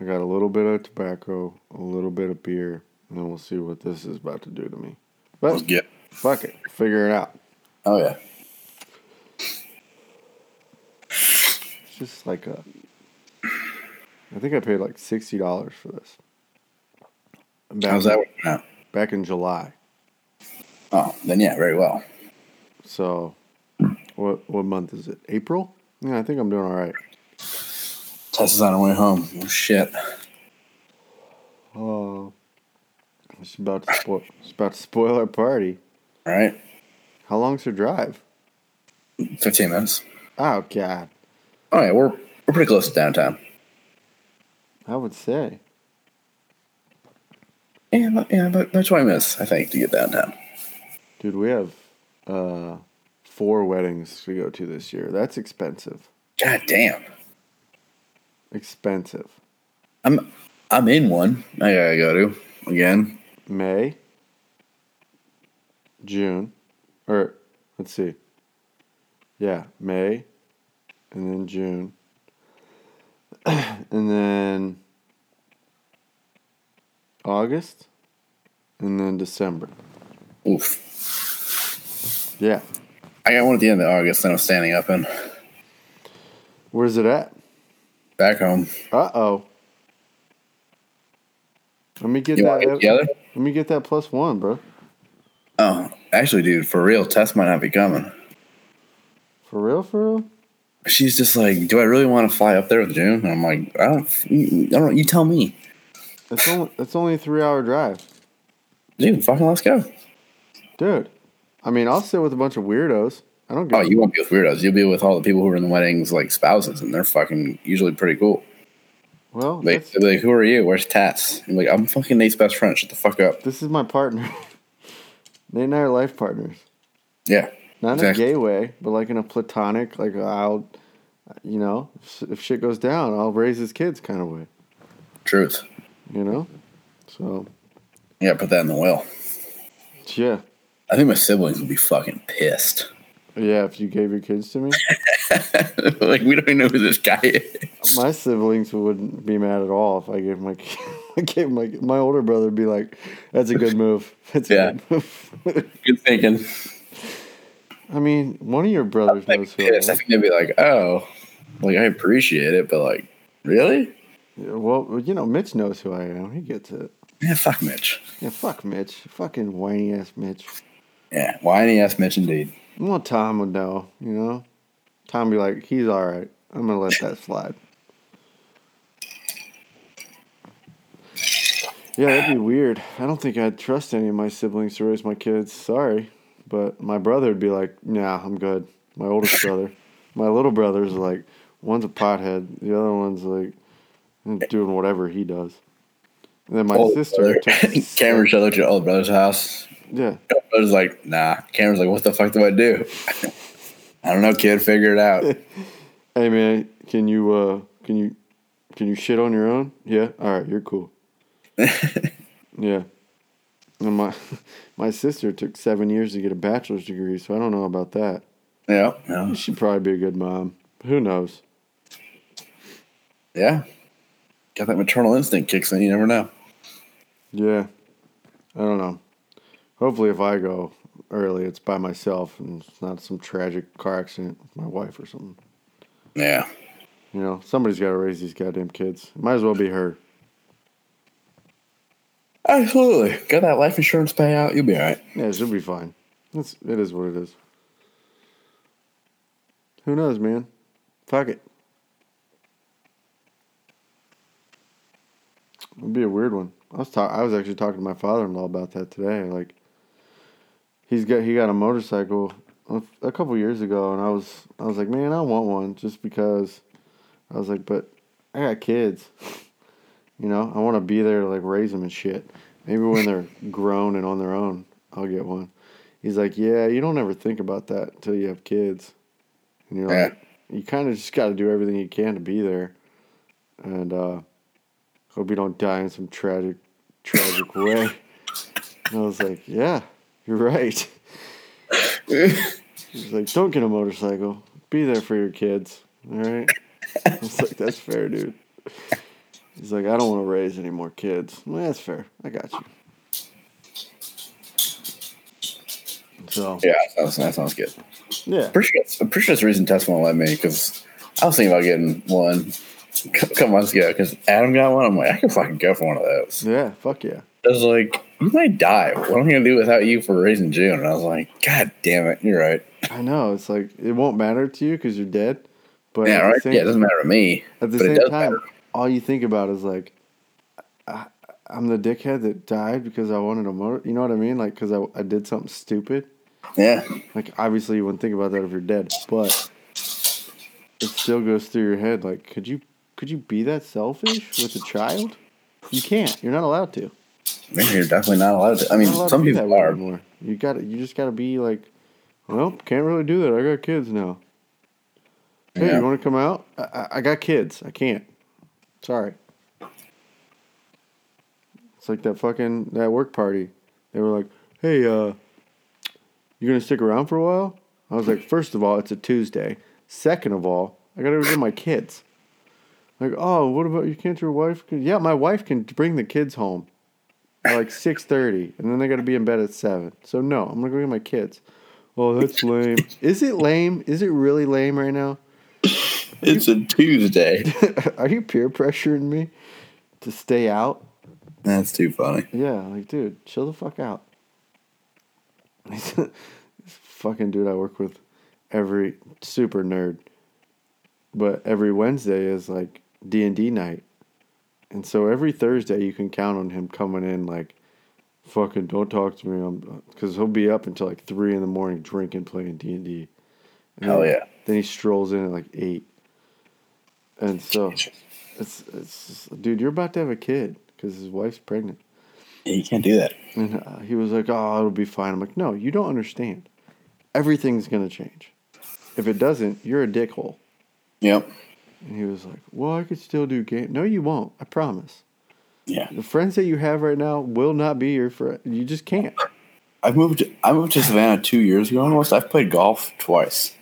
I got a little bit of tobacco, a little bit of beer, and then we'll see what this is about to do to me. Let's But get. fuck it, figure it out. Oh yeah. It's just like a. I think I paid like sixty dollars for this. Back, How's that working out? Back in July. Oh, then yeah, very well. So, what what month is it? April? Yeah, I think I'm doing all right. Tessa's on her way home. Oh shit. Oh, it's about to spoil. It's about to spoil our party. All right, How long's your drive? fifteen minutes. Oh God, Oh yeah, we're we're pretty close to downtown. I would say. Yeah, about, yeah, about, about twenty minutes, I think, to get that downtown. Dude, we have uh, four weddings to go to this year. That's expensive. God damn. Expensive. I'm I'm in one. I gotta go to again. May, June, or let's see. Yeah, May, and then June, and then August, and then December. Oof. Yeah. I got one at the end of August that I'm standing up in. Where's it at? Back home. Uh oh. Let me get You that. get together? Let me get that plus one, bro. Oh, actually, dude, for real, Tess might not be coming. For real, for real. She's just like, do I really want to fly up there with June? And I'm like, I don't, I don't. You tell me, It's only it's only a three hour drive, dude. Fucking let's go. dude. I mean, I'll sit with a bunch of weirdos. I don't Oh, you won't be with weirdos. You'll be with all the people who are in the weddings, like spouses, and they're fucking usually pretty cool. well, Like, they'll like, who are you? Where's Tats? I'm like, I'm fucking Nate's best friend. Shut the fuck up. this is my partner. Nate and I are life partners. Yeah. Not in Exactly. a gay way, but like in a platonic, like I'll, you know, if, if shit goes down, I'll raise his kids kind of way. Truth. You know. So Yeah, put that in the will. yeah, I think my siblings would be fucking pissed. yeah. If you gave your kids to me, like, we don't even know who this guy is. my siblings wouldn't be mad at all if I gave my I gave my my older brother would be like, "That's a good move. That's a Yeah. good move." Good thinking. I mean, one of your brothers Like, knows who I pissed. I think they'd be like, oh, like, I appreciate it, but like, really? Yeah, well, you know, Mitch knows who I am. He gets it. Yeah, fuck Mitch. Yeah, fuck Mitch. Fucking whiny ass Mitch. Yeah, whiny ass Mitch indeed. Well, Tom would know, you know? Tom be like, he's all right. I'm going to let that slide. Yeah, that'd be weird. I don't think I'd trust any of my siblings to raise my kids. Sorry. But my brother would be like, nah, I'm good. My oldest brother. My little brother's like, one's a pothead, the other one's like doing whatever he does. And then my Old sister. took- Cameron showed up to your old brother's house. yeah. I was like, nah. Cameron's like, what the fuck do I do? I don't know, kid. Figure it out. Hey man, can you uh can you can you shit on your own? Yeah. All right, you're cool. Yeah. And my my sister took seven years to get a bachelor's degree, so I don't know about that. yeah. Yeah. She'd probably be a good mom. Who knows? Yeah. Got that maternal instinct kicks in. You never know. Yeah. I don't know. Hopefully, if I go early, it's by myself and it's not some tragic car accident with my wife or something. Yeah. You know, somebody's got to raise these goddamn kids. Might as well be her. Absolutely. Got that life insurance payout. You'll be all right. Yeah, she'll be fine. It's, it is what it is. Who knows, man? Fuck it. It'd be a weird one. I was talk- I was actually talking to my father-in-law about that today. Like, he's got he got a motorcycle a couple years ago, and I was I was like, man, I want one just because. I was like, but I got kids. You know, I want to be there to like raise them and shit. Maybe when they're grown and on their own, I'll get one. He's like, yeah, you don't ever think about that until you have kids, and you're Yeah. like, you kind of just got to do everything you can to be there, and uh, hope you don't die in some tragic, tragic way. And I was like, yeah, you're right. He's like, don't get a motorcycle. Be there for your kids. All right. I was like, that's fair, dude. He's like, I don't want to raise any more kids. Well, that's fair. I got you. So Yeah, that sounds, that sounds good. yeah, Pretty sure, I'm pretty sure that's the reason Tess won't let me because I was thinking about getting one a couple months ago because Adam got one. I'm like, I can fucking go for one of those. yeah, fuck yeah. I was like, you might die. What am I to do without you for raising June? And I was like, God damn it. You're right. I know. It's like it won't matter to you because you're dead. But Yeah, right. same- Yeah, it doesn't matter to me. At the same time, matter. All you think about is like, I, I'm the dickhead that died because I wanted a motor. You know what I mean? Like, because I, I did something stupid. Yeah. Like, obviously, you wouldn't think about that if you're dead, but it still goes through your head. Like, could you could you be that selfish with a child? You can't. You're not allowed to. You're definitely not allowed to. I mean, You're not allowed some people are. anymore. You got You just got to be like, well, can't really do that. I got kids now. Hey, Yeah. you want to come out? I, I, I got kids. I can't. Sorry. It's like that fucking that work party. They were like, "Hey, uh, you gonna stick around for a while?" I was like, first of all, it's a Tuesday. Second of all, I gotta go get my kids." Like, oh, what about you? Can't your wife? Yeah, my wife can bring the kids home at like six thirty, and then they got to be in bed at seven. So no, I'm gonna go get my kids. Oh, that's lame. Is it lame? Is it really lame right now? It's a Tuesday. Are you peer pressuring me to stay out? That's too funny. Yeah, like, dude, chill the fuck out. this fucking dude I work with, every super nerd, but every Wednesday is like D and D night, and so every Thursday you can count on him coming in like, fucking don't talk to me, because he'll be up until like three in the morning drinking, playing D and D. Hell yeah. Then he strolls in at like eight, and so it's it's just, dude, you're about to have a kid because his wife's pregnant. Yeah, you can't do that. And uh, he was like, "Oh, it'll be fine." I'm like, "No, you don't understand. Everything's gonna change. If it doesn't, you're a dickhole." Yep. And he was like, "Well, I could still do game." No, you won't. I promise. Yeah. The friends that you have right now will not be your friend. You just can't, I moved. I moved to Savannah two years ago almost. I've played golf twice.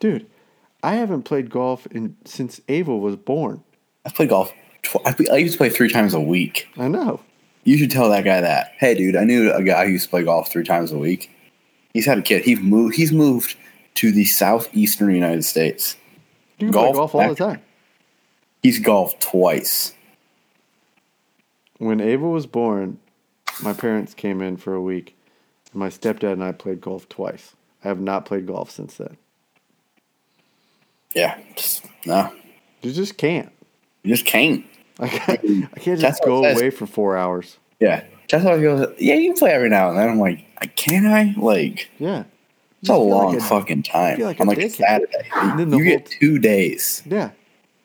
dude. I haven't played golf in since Ava was born. I've played golf. Tw- I, I used to play three times a week. I know. You should tell that guy that. Hey, dude, I knew a guy who used to play golf three times a week. He's had a kid. He's moved. He's moved to the southeastern United States. You Golf golf all the time. He's golfed twice. When Ava was born, my parents came in for a week. And my stepdad and I played golf twice. I have not played golf since then. Yeah, just no, You just can't. you just can't. I can't, I can't That's just go away for four hours. Yeah. Chestnut goes, yeah, you can play every now and then. I'm like, can I? Like, Yeah. it's a feel like long a- fucking time. like on like a. Saturday. The You get two days. Yeah.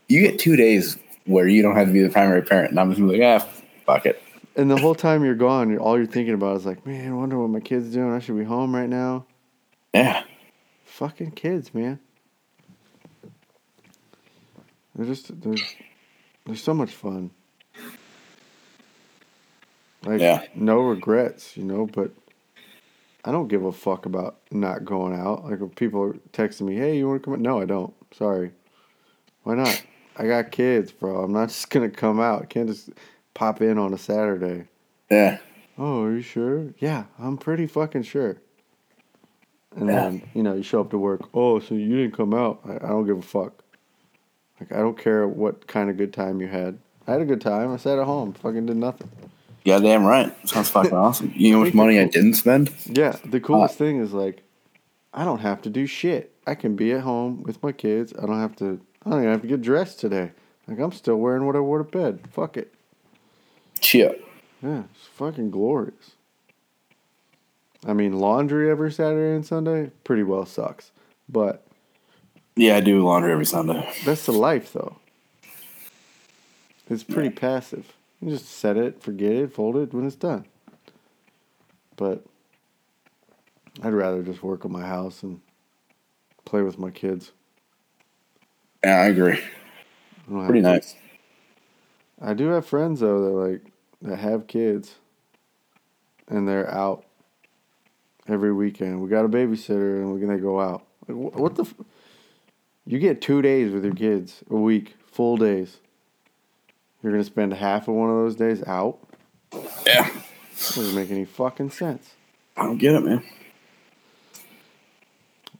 You get two days where you don't have to be the primary parent. And I'm just like, ah, fuck it. And the whole time you're gone, you're, all you're thinking about is like, man, I wonder what my kid's doing. I should be home right now. Yeah. Fucking kids, man. They're just they're they're so much fun. Like Yeah. no regrets, you know, but I don't give a fuck about not going out. Like if people are texting me, "Hey, you want to come out?" No, I don't. Sorry. Why not? I got kids, bro. I'm not just gonna come out. I can't just pop in on a Saturday. Yeah. Oh, are you sure? Yeah, I'm pretty fucking sure. And Yeah. then, you know, you show up to work. Oh, so you didn't come out. I, I don't give a fuck. Like, I don't care what kind of good time you had. I had a good time. I sat at home, fucking did nothing. Yeah, Goddamn right. Sounds fucking awesome. You know how much money I didn't spend? Yeah, the coolest uh, thing is like, I don't have to do shit. I can be at home with my kids. I don't have to. I don't even have to get dressed today. Like I'm still wearing what I wore to bed. Fuck it. Shit. Yeah, it's fucking glorious. I mean, laundry every Saturday and Sunday pretty well sucks, but Yeah, I do laundry every Sunday. that's the life though. It's pretty passive. You just set it, forget it, fold it when it's done. But I'd rather just work on my house and play with my kids. Yeah, I agree. I Pretty nice. I do have friends though that like that have kids, and they're out every weekend. We got a babysitter, and we're gonna go out. Like, wh- what the? F- you get two days with your kids a week, full days. You're gonna spend half of one of those days out. Yeah. Doesn't make any fucking sense. I don't get it, man.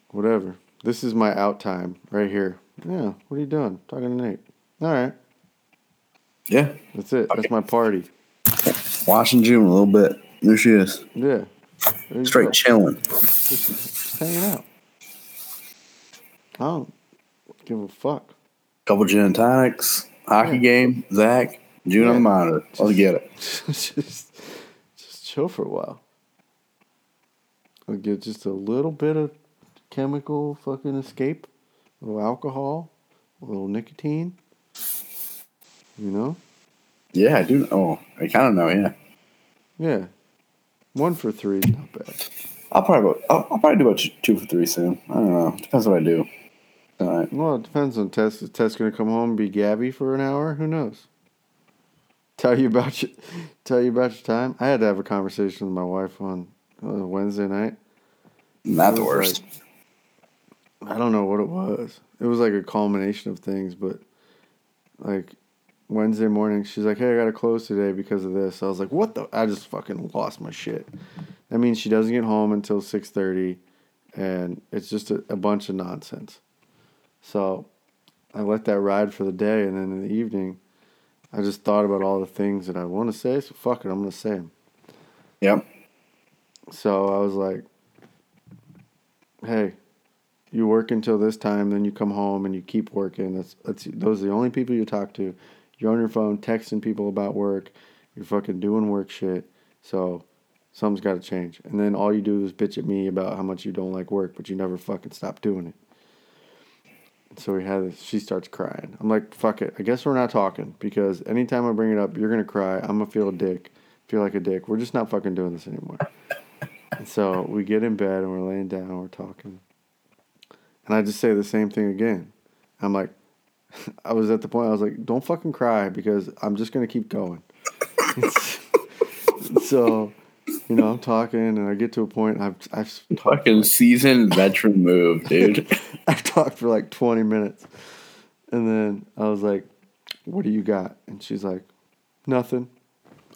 Whatever. This is my out time right here. Yeah. What are you doing? Talking to Nate. All right. Yeah. That's it. That's my party. Watching June a little bit. There she is. Yeah. Straight go. chilling. Just, just hanging out. I don't give a fuck. Couple gin and tonics. Hockey Yeah. game. Zach. June on the monitor. Let's get it. just, just chill for a while. I'll get just a little bit of chemical fucking escape, a little alcohol, a little nicotine. You know? Yeah, I do. Oh, I kind of know. Yeah. Yeah. One for three is not bad. I'll probably I'll, I'll probably do about two for three soon. I don't know. Depends what I do. All right. Well, it depends on Tess. Is Tess gonna come home and be Gabby for an hour? Who knows? Tell you about your, tell you about your time. I had to have a conversation with my wife on uh, Wednesday night. Not the worst. I don't know what it was. It was like a culmination of things, but like Wednesday morning, she's like, "Hey, I gotta close today because of this." I was like, "What the?" I just fucking lost my shit. That means she doesn't get home until six thirty, and it's just a, a bunch of nonsense. So I let that ride for the day, and then in the evening, I just thought about all the things that I want to say. So fuck it, I'm gonna say them. Yep. So I was like, "Hey, you work until this time, then you come home and you keep working. That's that's those are the only people you talk to. You're on your phone texting people about work. You're fucking doing work shit. So something's got to change. And then all you do is bitch at me about how much you don't like work, but you never fucking stop doing it. So we had this. She starts crying. I'm like, fuck it. I guess we're not talking because anytime I bring it up, you're gonna cry. I'm gonna feel a dick, feel like a dick. We're just not fucking doing this anymore. And so we get in bed and we're laying down and we're talking. And I just say the same thing again. I'm like, I was at the point I was like, don't fucking cry because I'm just gonna keep going. so, you know, I'm talking and I get to a point I've I've Fucking seasoned veteran move, dude. I've talked for like 20 minutes. And then I was like, what do you got? And she's like, nothing.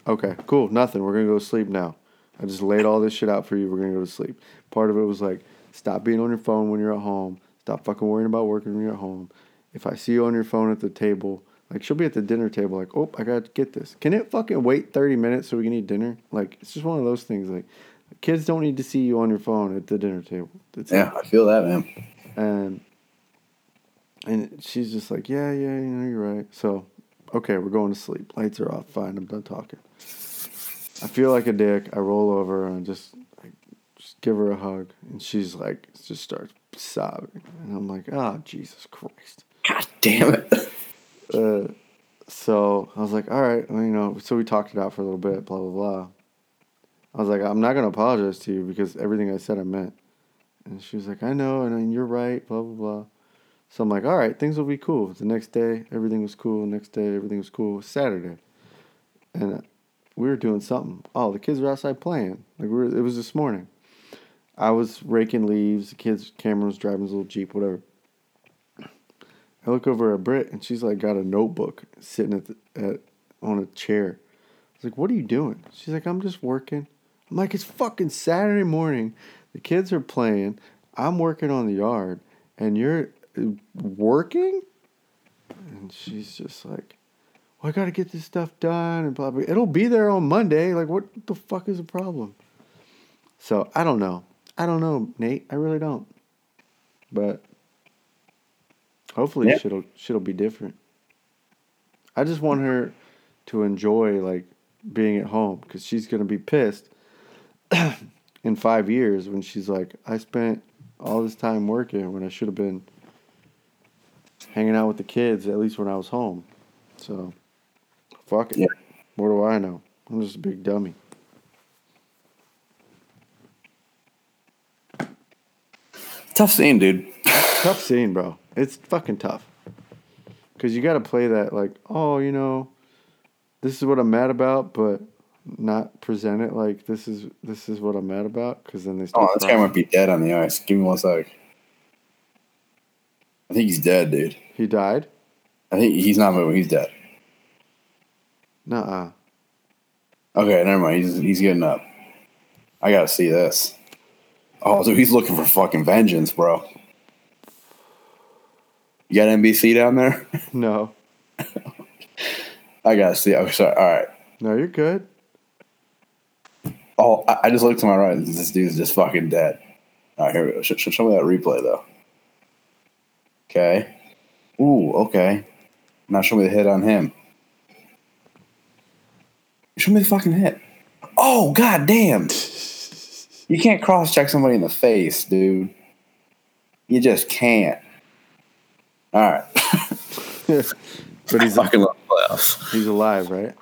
Okay, cool, nothing. We're gonna go to sleep now. I just laid all this shit out for you. We're gonna go to sleep. Part of it was like, stop being on your phone when you're at home. Stop fucking worrying about working when you're at home. If I see you on your phone at the table, like she'll be at the dinner table, like, oh, I gotta get this. Can it fucking wait 30 minutes so we can eat dinner? Like, it's just one of those things. Like, kids don't need to see you on your phone at the dinner table. Yeah, I feel that, man. And and she's just like, yeah, yeah, you know, you're right. So, okay, we're going to sleep. Lights are off. Fine, I'm done talking. I feel like a dick. I roll over and just like, just give her a hug, and she's like just starts sobbing, and I'm like, oh Jesus Christ. God damn it. Uh, so I was like, all right, well, you know. So we talked it out for a little bit, blah blah blah. I was like, I'm not gonna apologize to you because everything I said I meant. And she was like, I know, and you're right, blah blah blah. So I'm like, all right, things will be cool. The next day, everything was cool. Next day, everything was cool. Saturday, and uh, we were doing something. Oh, the kids were outside playing. Like we were, it was this morning. I was raking leaves. The kids, Cameron was driving his little jeep, whatever. I look over at Britt, and she's like got a notebook sitting at, the, at on a chair. I was like, "What are you doing?" She's like, "I'm just working." I'm like, "It's fucking Saturday morning. The kids are playing. I'm working on the yard, and you're uh, working." And she's just like, well, I got to get this stuff done and blah, blah. It'll be there on Monday. Like, what the fuck is the problem? So, I don't know. I don't know, Nate. I really don't. But hopefully Yeah. shit'll, shit'll be different. I just want her to enjoy, like, being at home because she's going to be pissed in five years when she's like, I spent all this time working when I should have been hanging out with the kids, at least when I was home. So, fuck it. Yeah. What do I know? I'm just a big dummy. Tough scene, dude. Tough scene, bro. It's fucking tough. Because you got to play that, like, oh, you know, this is what I'm mad about, but not present it like this is this is what I'm mad about. Because then they start. Oh, this guy might be dead on the ice. Give me one sec. I think he's dead, dude. He died? I think he's not moving. He's dead. Nuh uh. Okay, never mind. He's he's getting up. I gotta see this. Oh, dude, he's looking for fucking vengeance, bro. You got NBC down there? No. I gotta see. I'm sorry. All right. No, you're good. Oh, I, I just looked to my right. This dude's just fucking dead. All right, here we go. Sh- sh- show me that replay though. Okay. Ooh, okay. Now show me the hit on him. Show me the fucking hit. Oh, god damn. You can't cross check somebody in the face, dude. You just can't. All right. But he's fucking love playoffs. he's alive, right?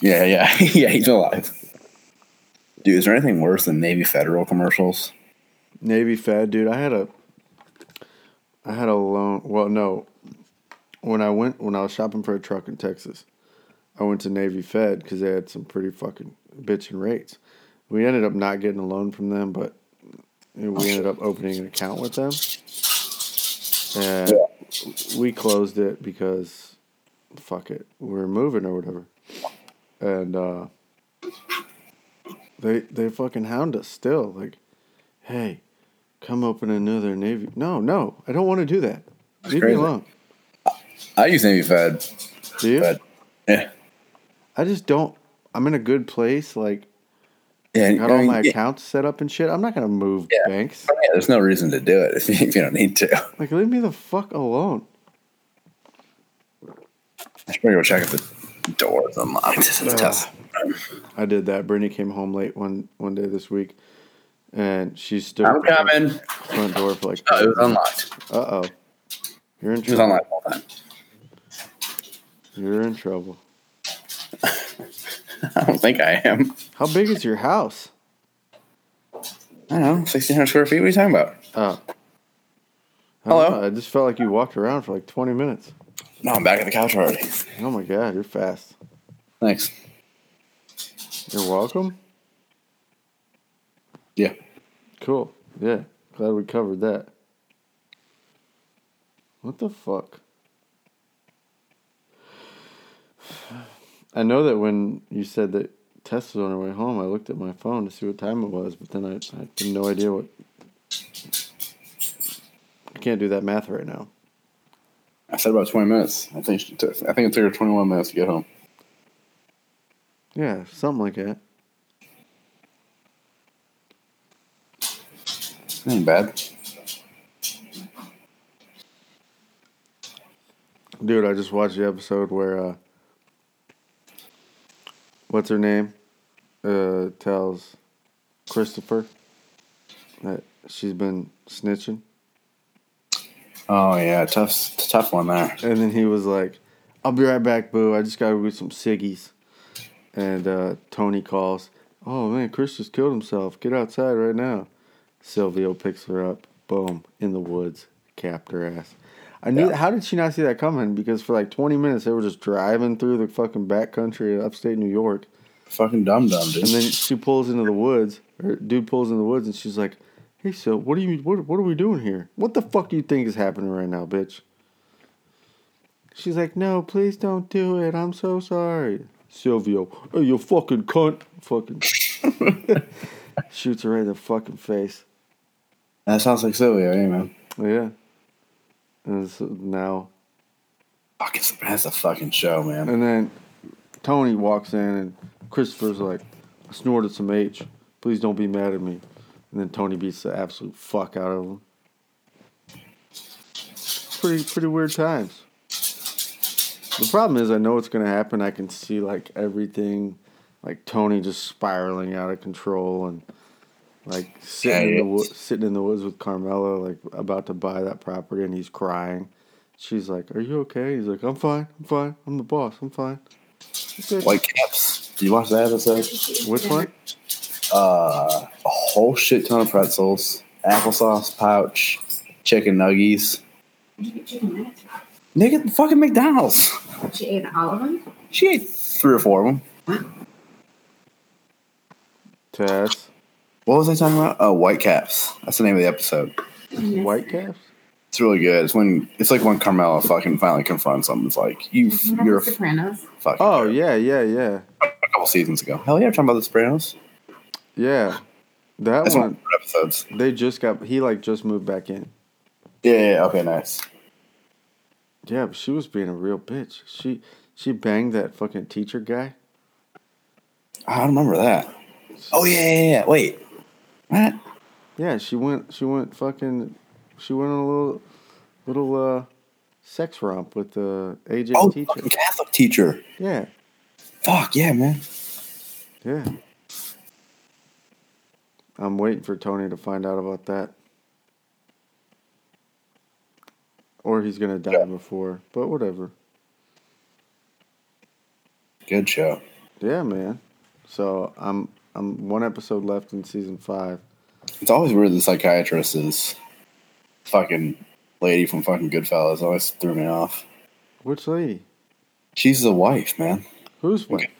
Yeah, yeah, yeah. He's alive. Dude, is there anything worse than Navy Federal commercials? Navy Fed, dude. I had a, I had a loan. Well, no, when I went when I was shopping for a truck in Texas, I went to Navy Fed because they had some pretty fucking bitching rates. We ended up not getting a loan from them, but we ended up opening an account with them, and we closed it because, fuck it, we are moving or whatever, and uh, they they fucking hound us still like hey, come open another Navy. No, no, I don't want to do that. Leave me alone. I use Navy Fed, Do you? but yeah, I just don't. I'm in a good place. Like, yeah. got I all mean, my yeah, accounts set up and shit. I'm not gonna move Yeah. banks. Oh, yeah, there's no reason to do it if you, if you don't need to. Like, leave me the fuck alone. I should probably go check if the door is unlocked. It's Ugh. tough. I did that. Brittany came home late one one day this week, and she stood I'm the coming. front door for like. Oh, it was unlocked. Uh oh. You're in It was trouble. unlocked all time. You're in trouble. I don't think I am. How big is your house? I don't know, 1,600 square feet. What are you talking about? Oh. I Hello? know, I just felt like you walked around for like 20 minutes. No, I'm back at the couch already. Oh my god, you're fast. Thanks. You're welcome. Yeah. Cool. Yeah. Glad we covered that. What the fuck? I know that when you said that Tess was on her way home, I looked at my phone to see what time it was, but then I, I had no idea what. I can't do that math right now. I said about 20 minutes. I think she took, I think it took her 21 minutes to get home. Yeah, something like that. Ain't bad. Dude, I just watched the episode where uh what's her name? uh, tells Christopher that she's been snitching. Oh yeah, tough, tough one there. And then he was like, I'll be right back, boo. I just got to get some ciggies. And uh, Tony calls, Oh man, Chris just killed himself. Get outside right now. Silvio picks her up. Boom. In the woods. Capped her ass. I knew. Yeah. How did she not see that coming? Because for like 20 minutes, they were just driving through the fucking backcountry of upstate New York. Fucking dumb dumb, dude. And then she pulls into the woods, or dude pulls in the woods, and she's like, "Hey, so what do you what what are we doing here? What the fuck do you think is happening right now, bitch?" She's like, "No, please don't do it. I'm so sorry." Silvio, hey, you fucking cunt, fucking shoots her right in the fucking face. that sounds like Silvio, hey man. Yeah. And so uh, now, Fucking that's a fucking show, man. and then Tony walks in, and Christopher's like, "I snorted some H. Please don't be mad at me." And then Tony beats the absolute fuck out of him. Pretty pretty weird times. The problem is, I know what's gonna happen. I can see like everything, like Tony just spiraling out of control, and like sitting Yeah, in the wo- sitting in the woods with Carmela, like about to buy that property, and he's crying. She's like, "Are you okay?" He's like, "I'm fine. I'm fine. I'm the boss. I'm fine." Okay. Whitecaps. Did you watch that episode? Which one? Uh, a whole shit ton of pretzels, applesauce pouch, chicken nuggies. Did you get chicken nuggets? Nigga, fucking McDonald's. She ate all of them? She ate three or four of them. Tess. What was I talking about? Oh, Whitecaps. That's the name of the episode. Whitecaps. It's really good. It's when it's like when Carmela fucking finally confronts him. It's like you, Isn't that you're a the Sopranos. fucking. Oh yeah, yeah, yeah, a couple seasons ago. Hell yeah, I'm talking about the Sopranos. yeah. That That's one of one. the episodes. They just got. He like just moved back in. Yeah, yeah, yeah, okay, nice. Yeah, but she was being a real bitch. She she banged that fucking teacher guy. I don't remember that. Oh yeah, yeah, yeah. Wait, what? Yeah, she went. She went fucking. She went on a little little uh sex romp with the AJ Oh, teacher. Catholic teacher. Yeah, Fuck yeah, man. yeah. I'm waiting for Tony to find out about that. Or he's gonna die Yeah. before, but whatever. Good show. Yeah, man. So I'm I'm one episode left in season five. It's always weird the psychiatrist is fucking lady from fucking Goodfellas. Always threw me off. Which lady? She's the wife, man. Who's wife?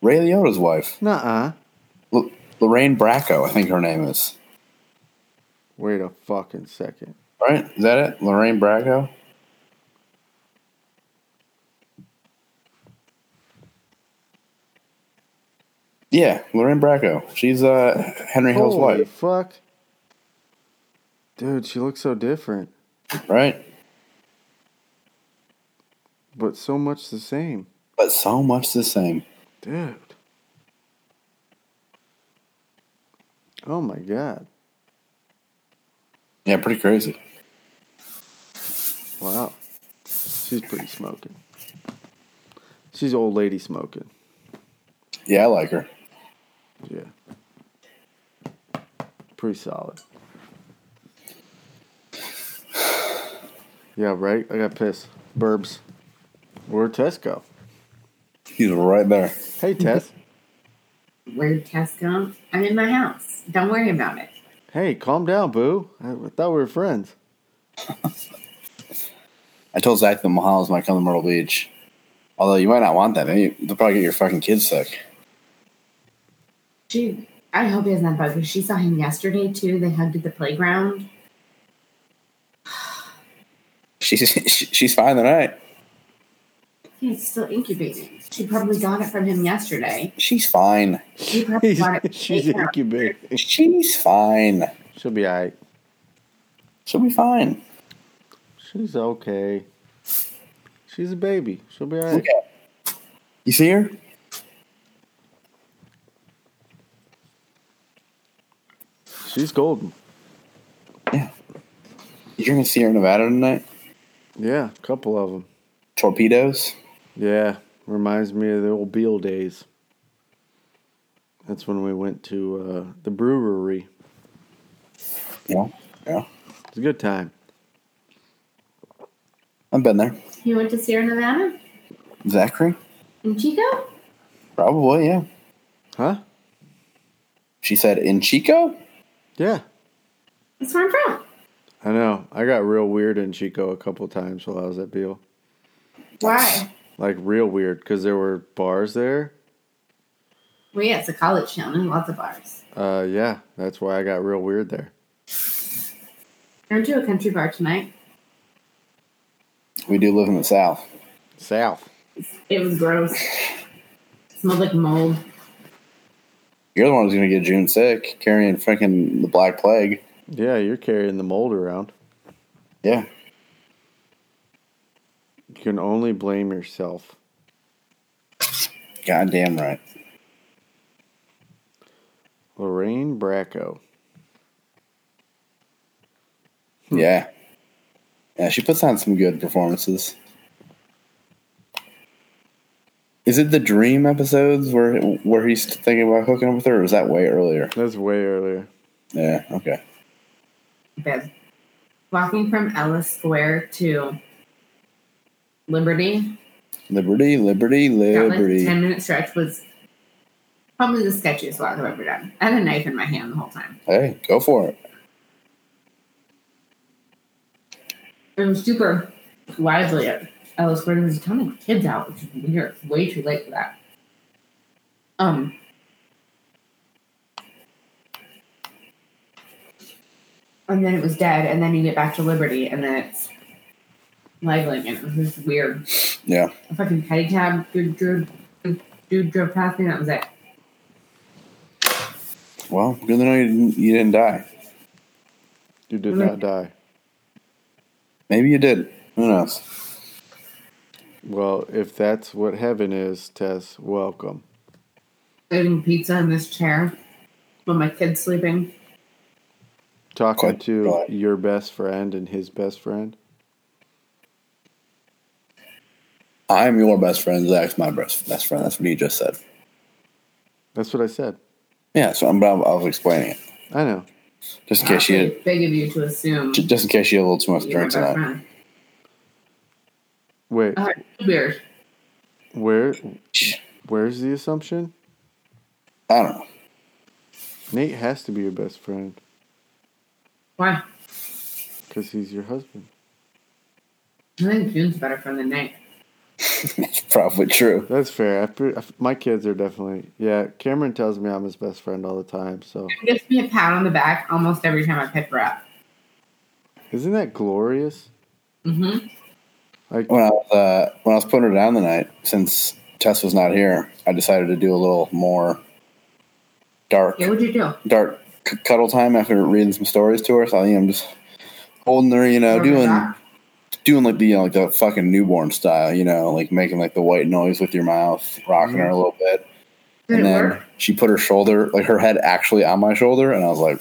Ray Liotta's wife. Nuh-uh. L- Lorraine Bracco, I think her name is. Wait a fucking second. Right? Is that it? Lorraine Bracco? Yeah, Lorraine Bracco. She's uh Henry Hill's Holy wife, fuck. Dude, she looks so different, right? but so much the same. But so much the same. Dude. Oh my god. Yeah, pretty crazy. Wow. She's pretty smoking. She's old lady smoking. Yeah, I like her. Yeah. Pretty solid. Yeah, right? I got pissed. Burbs. Where'd Tess go? He's right there. Hey, Tess. Where did Tess go? I'm in my house. Don't worry about it. hey, calm down, boo. I thought we were friends. I told Zach the Mahals might come to Myrtle Beach. Although you might not want that. Eh? Maybe they'll probably get your fucking kids sick. She, I hope he doesn't have bugs. because She saw him yesterday too. They hugged at the playground. She's she's fine tonight. He's still incubating. She probably got it from him yesterday. She's fine. She probably got it. she's incubating. She's fine. She'll be alright. She'll be fine. She's okay. She's a baby. She'll be alright. Look at You see her? She's golden. Yeah. You're gonna Sierra Nevada tonight. Yeah, a couple of them. Torpedoes. Yeah, reminds me of the old Beale days. That's when we went to uh, the brewery. Yeah, yeah. It's a good time. I've been there. You went to Sierra Nevada Zachary, in Chico? probably. Yeah. Huh? She said in Chico. Yeah. That's where I'm from. I know. I got real weird in Chico a couple times while I was at Beale. Why? Like real weird because there were bars there. Well, yeah, it's a college town and lots of bars. Uh, yeah, that's why I got real weird there. I went to a country bar tonight. We do live in the South. South. It was gross. smelled like mold. You're the one who's gonna get June sick, carrying freaking the Black Plague. Yeah, you're carrying the mold around. Yeah. You can only blame yourself. Goddamn right. Lorraine Bracco. Hmm. Yeah. Yeah, she puts on some good performances. Is it the Dream episodes where where he's thinking about hooking up with her, or is that way earlier? That's way earlier. Yeah, okay. Bad. Walking from Ellis Square to Liberty, Liberty, liberty, that like liberty. 10 minute stretch was probably the sketchiest walk I've ever done. I had a knife in my hand the whole time. Hey, go for it. It was super lively at Ellis Square. There was a ton of kids out, which is weird. It's way too late for that. Um, and then it was dead, and then you get back to Liberty, and then it's lively again. It was just weird. Yeah. A fucking pedicab dude drove, dude drove past me, and that was it. Well, good to know you didn't, you didn't die. You did not die. Maybe you did. Who knows? Well, if that's what heaven is, Tess, welcome. Eating pizza in this chair with my kids sleeping. Talking Quite to right. your best friend and his best friend. I'm your best friend. Zach's my best best friend. That's what you just said. That's what I said. Yeah, so I'm, I was explaining it I know. Just in case you Awfully big of you to assume. j- just in case you had a little too much to you're drink best tonight. friend. Wait, I had two beers. where where's the assumption? I don't know. Nate has to be your best friend Why? because he's your husband. I think June's a better friend than Nate. It's probably true. That's fair. I, pre- I, my kids are definitely yeah. Cameron tells me I'm his best friend all the time. So She gives me a pat on the back almost every time I pick her up. isn't that glorious? Mm-hmm. Like When I was uh, when I was putting her down the night, since Tess was not here, I decided to do a little more dark Yeah, what'd you do? dark c- cuddle time after reading some stories to her. So you know, I'm just holding her, you know, Rub doing back? Doing like the you know, like the fucking newborn style, you know, like making like the white noise with your mouth, rocking her a mm-hmm. little bit. Did and then work? she put her shoulder, like her head, actually on my shoulder, and I was like,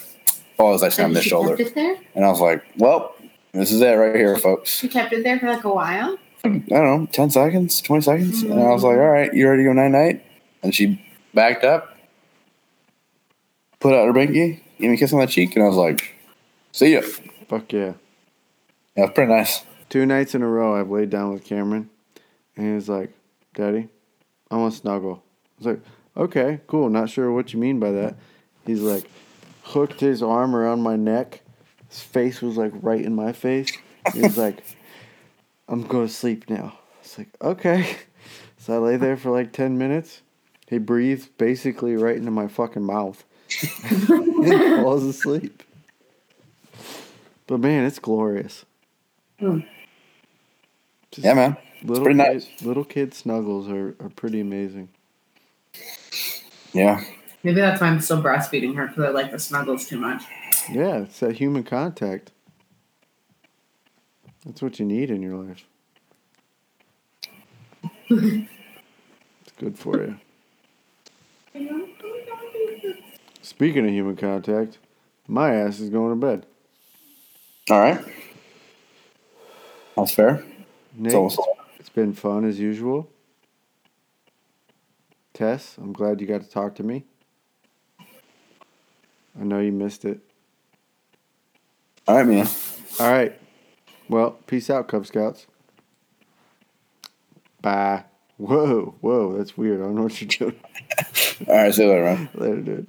"Oh, I was actually on And this shoulder," kept it there? and I was like, "Well, this is it right here, folks." She kept it there for like a while? I don't know, ten seconds, twenty seconds, and I was mm-hmm. like, "All right, you ready to go night night?" And she backed up, put out her binky, gave me a kiss on the cheek, and I was like, "See ya." fuck yeah. Yeah, it's pretty nice. Two nights in a row, I've laid down with Cameron, and he's like, "Daddy, I want to snuggle." I was like, "Okay, cool. Not sure what you mean by that." He's like, hooked his arm around my neck. His face was like right in my face. He was like, "I'm going to sleep now." I was like, "Okay." So I lay there for like ten minutes. He breathed basically right into my fucking mouth. and falls asleep. But man, it's glorious. Hmm. Just Yeah, man. Little pretty kid, nice. little kid snuggles are, are pretty amazing. Yeah, Maybe that's why I'm still breastfeeding her because I like the snuggles too much. Yeah, it's that human contact. That's what you need in your life. it's good for you. Speaking of human contact, my ass is going to bed. all right. That's fair. Nate, It's been fun as usual. Tess, I'm glad you got to talk to me. I know you missed it. All right, man. All right. Well, peace out, Cub Scouts. Bye. Whoa, whoa, that's weird. I don't know what you're doing. All right, see you later, man. Later, dude.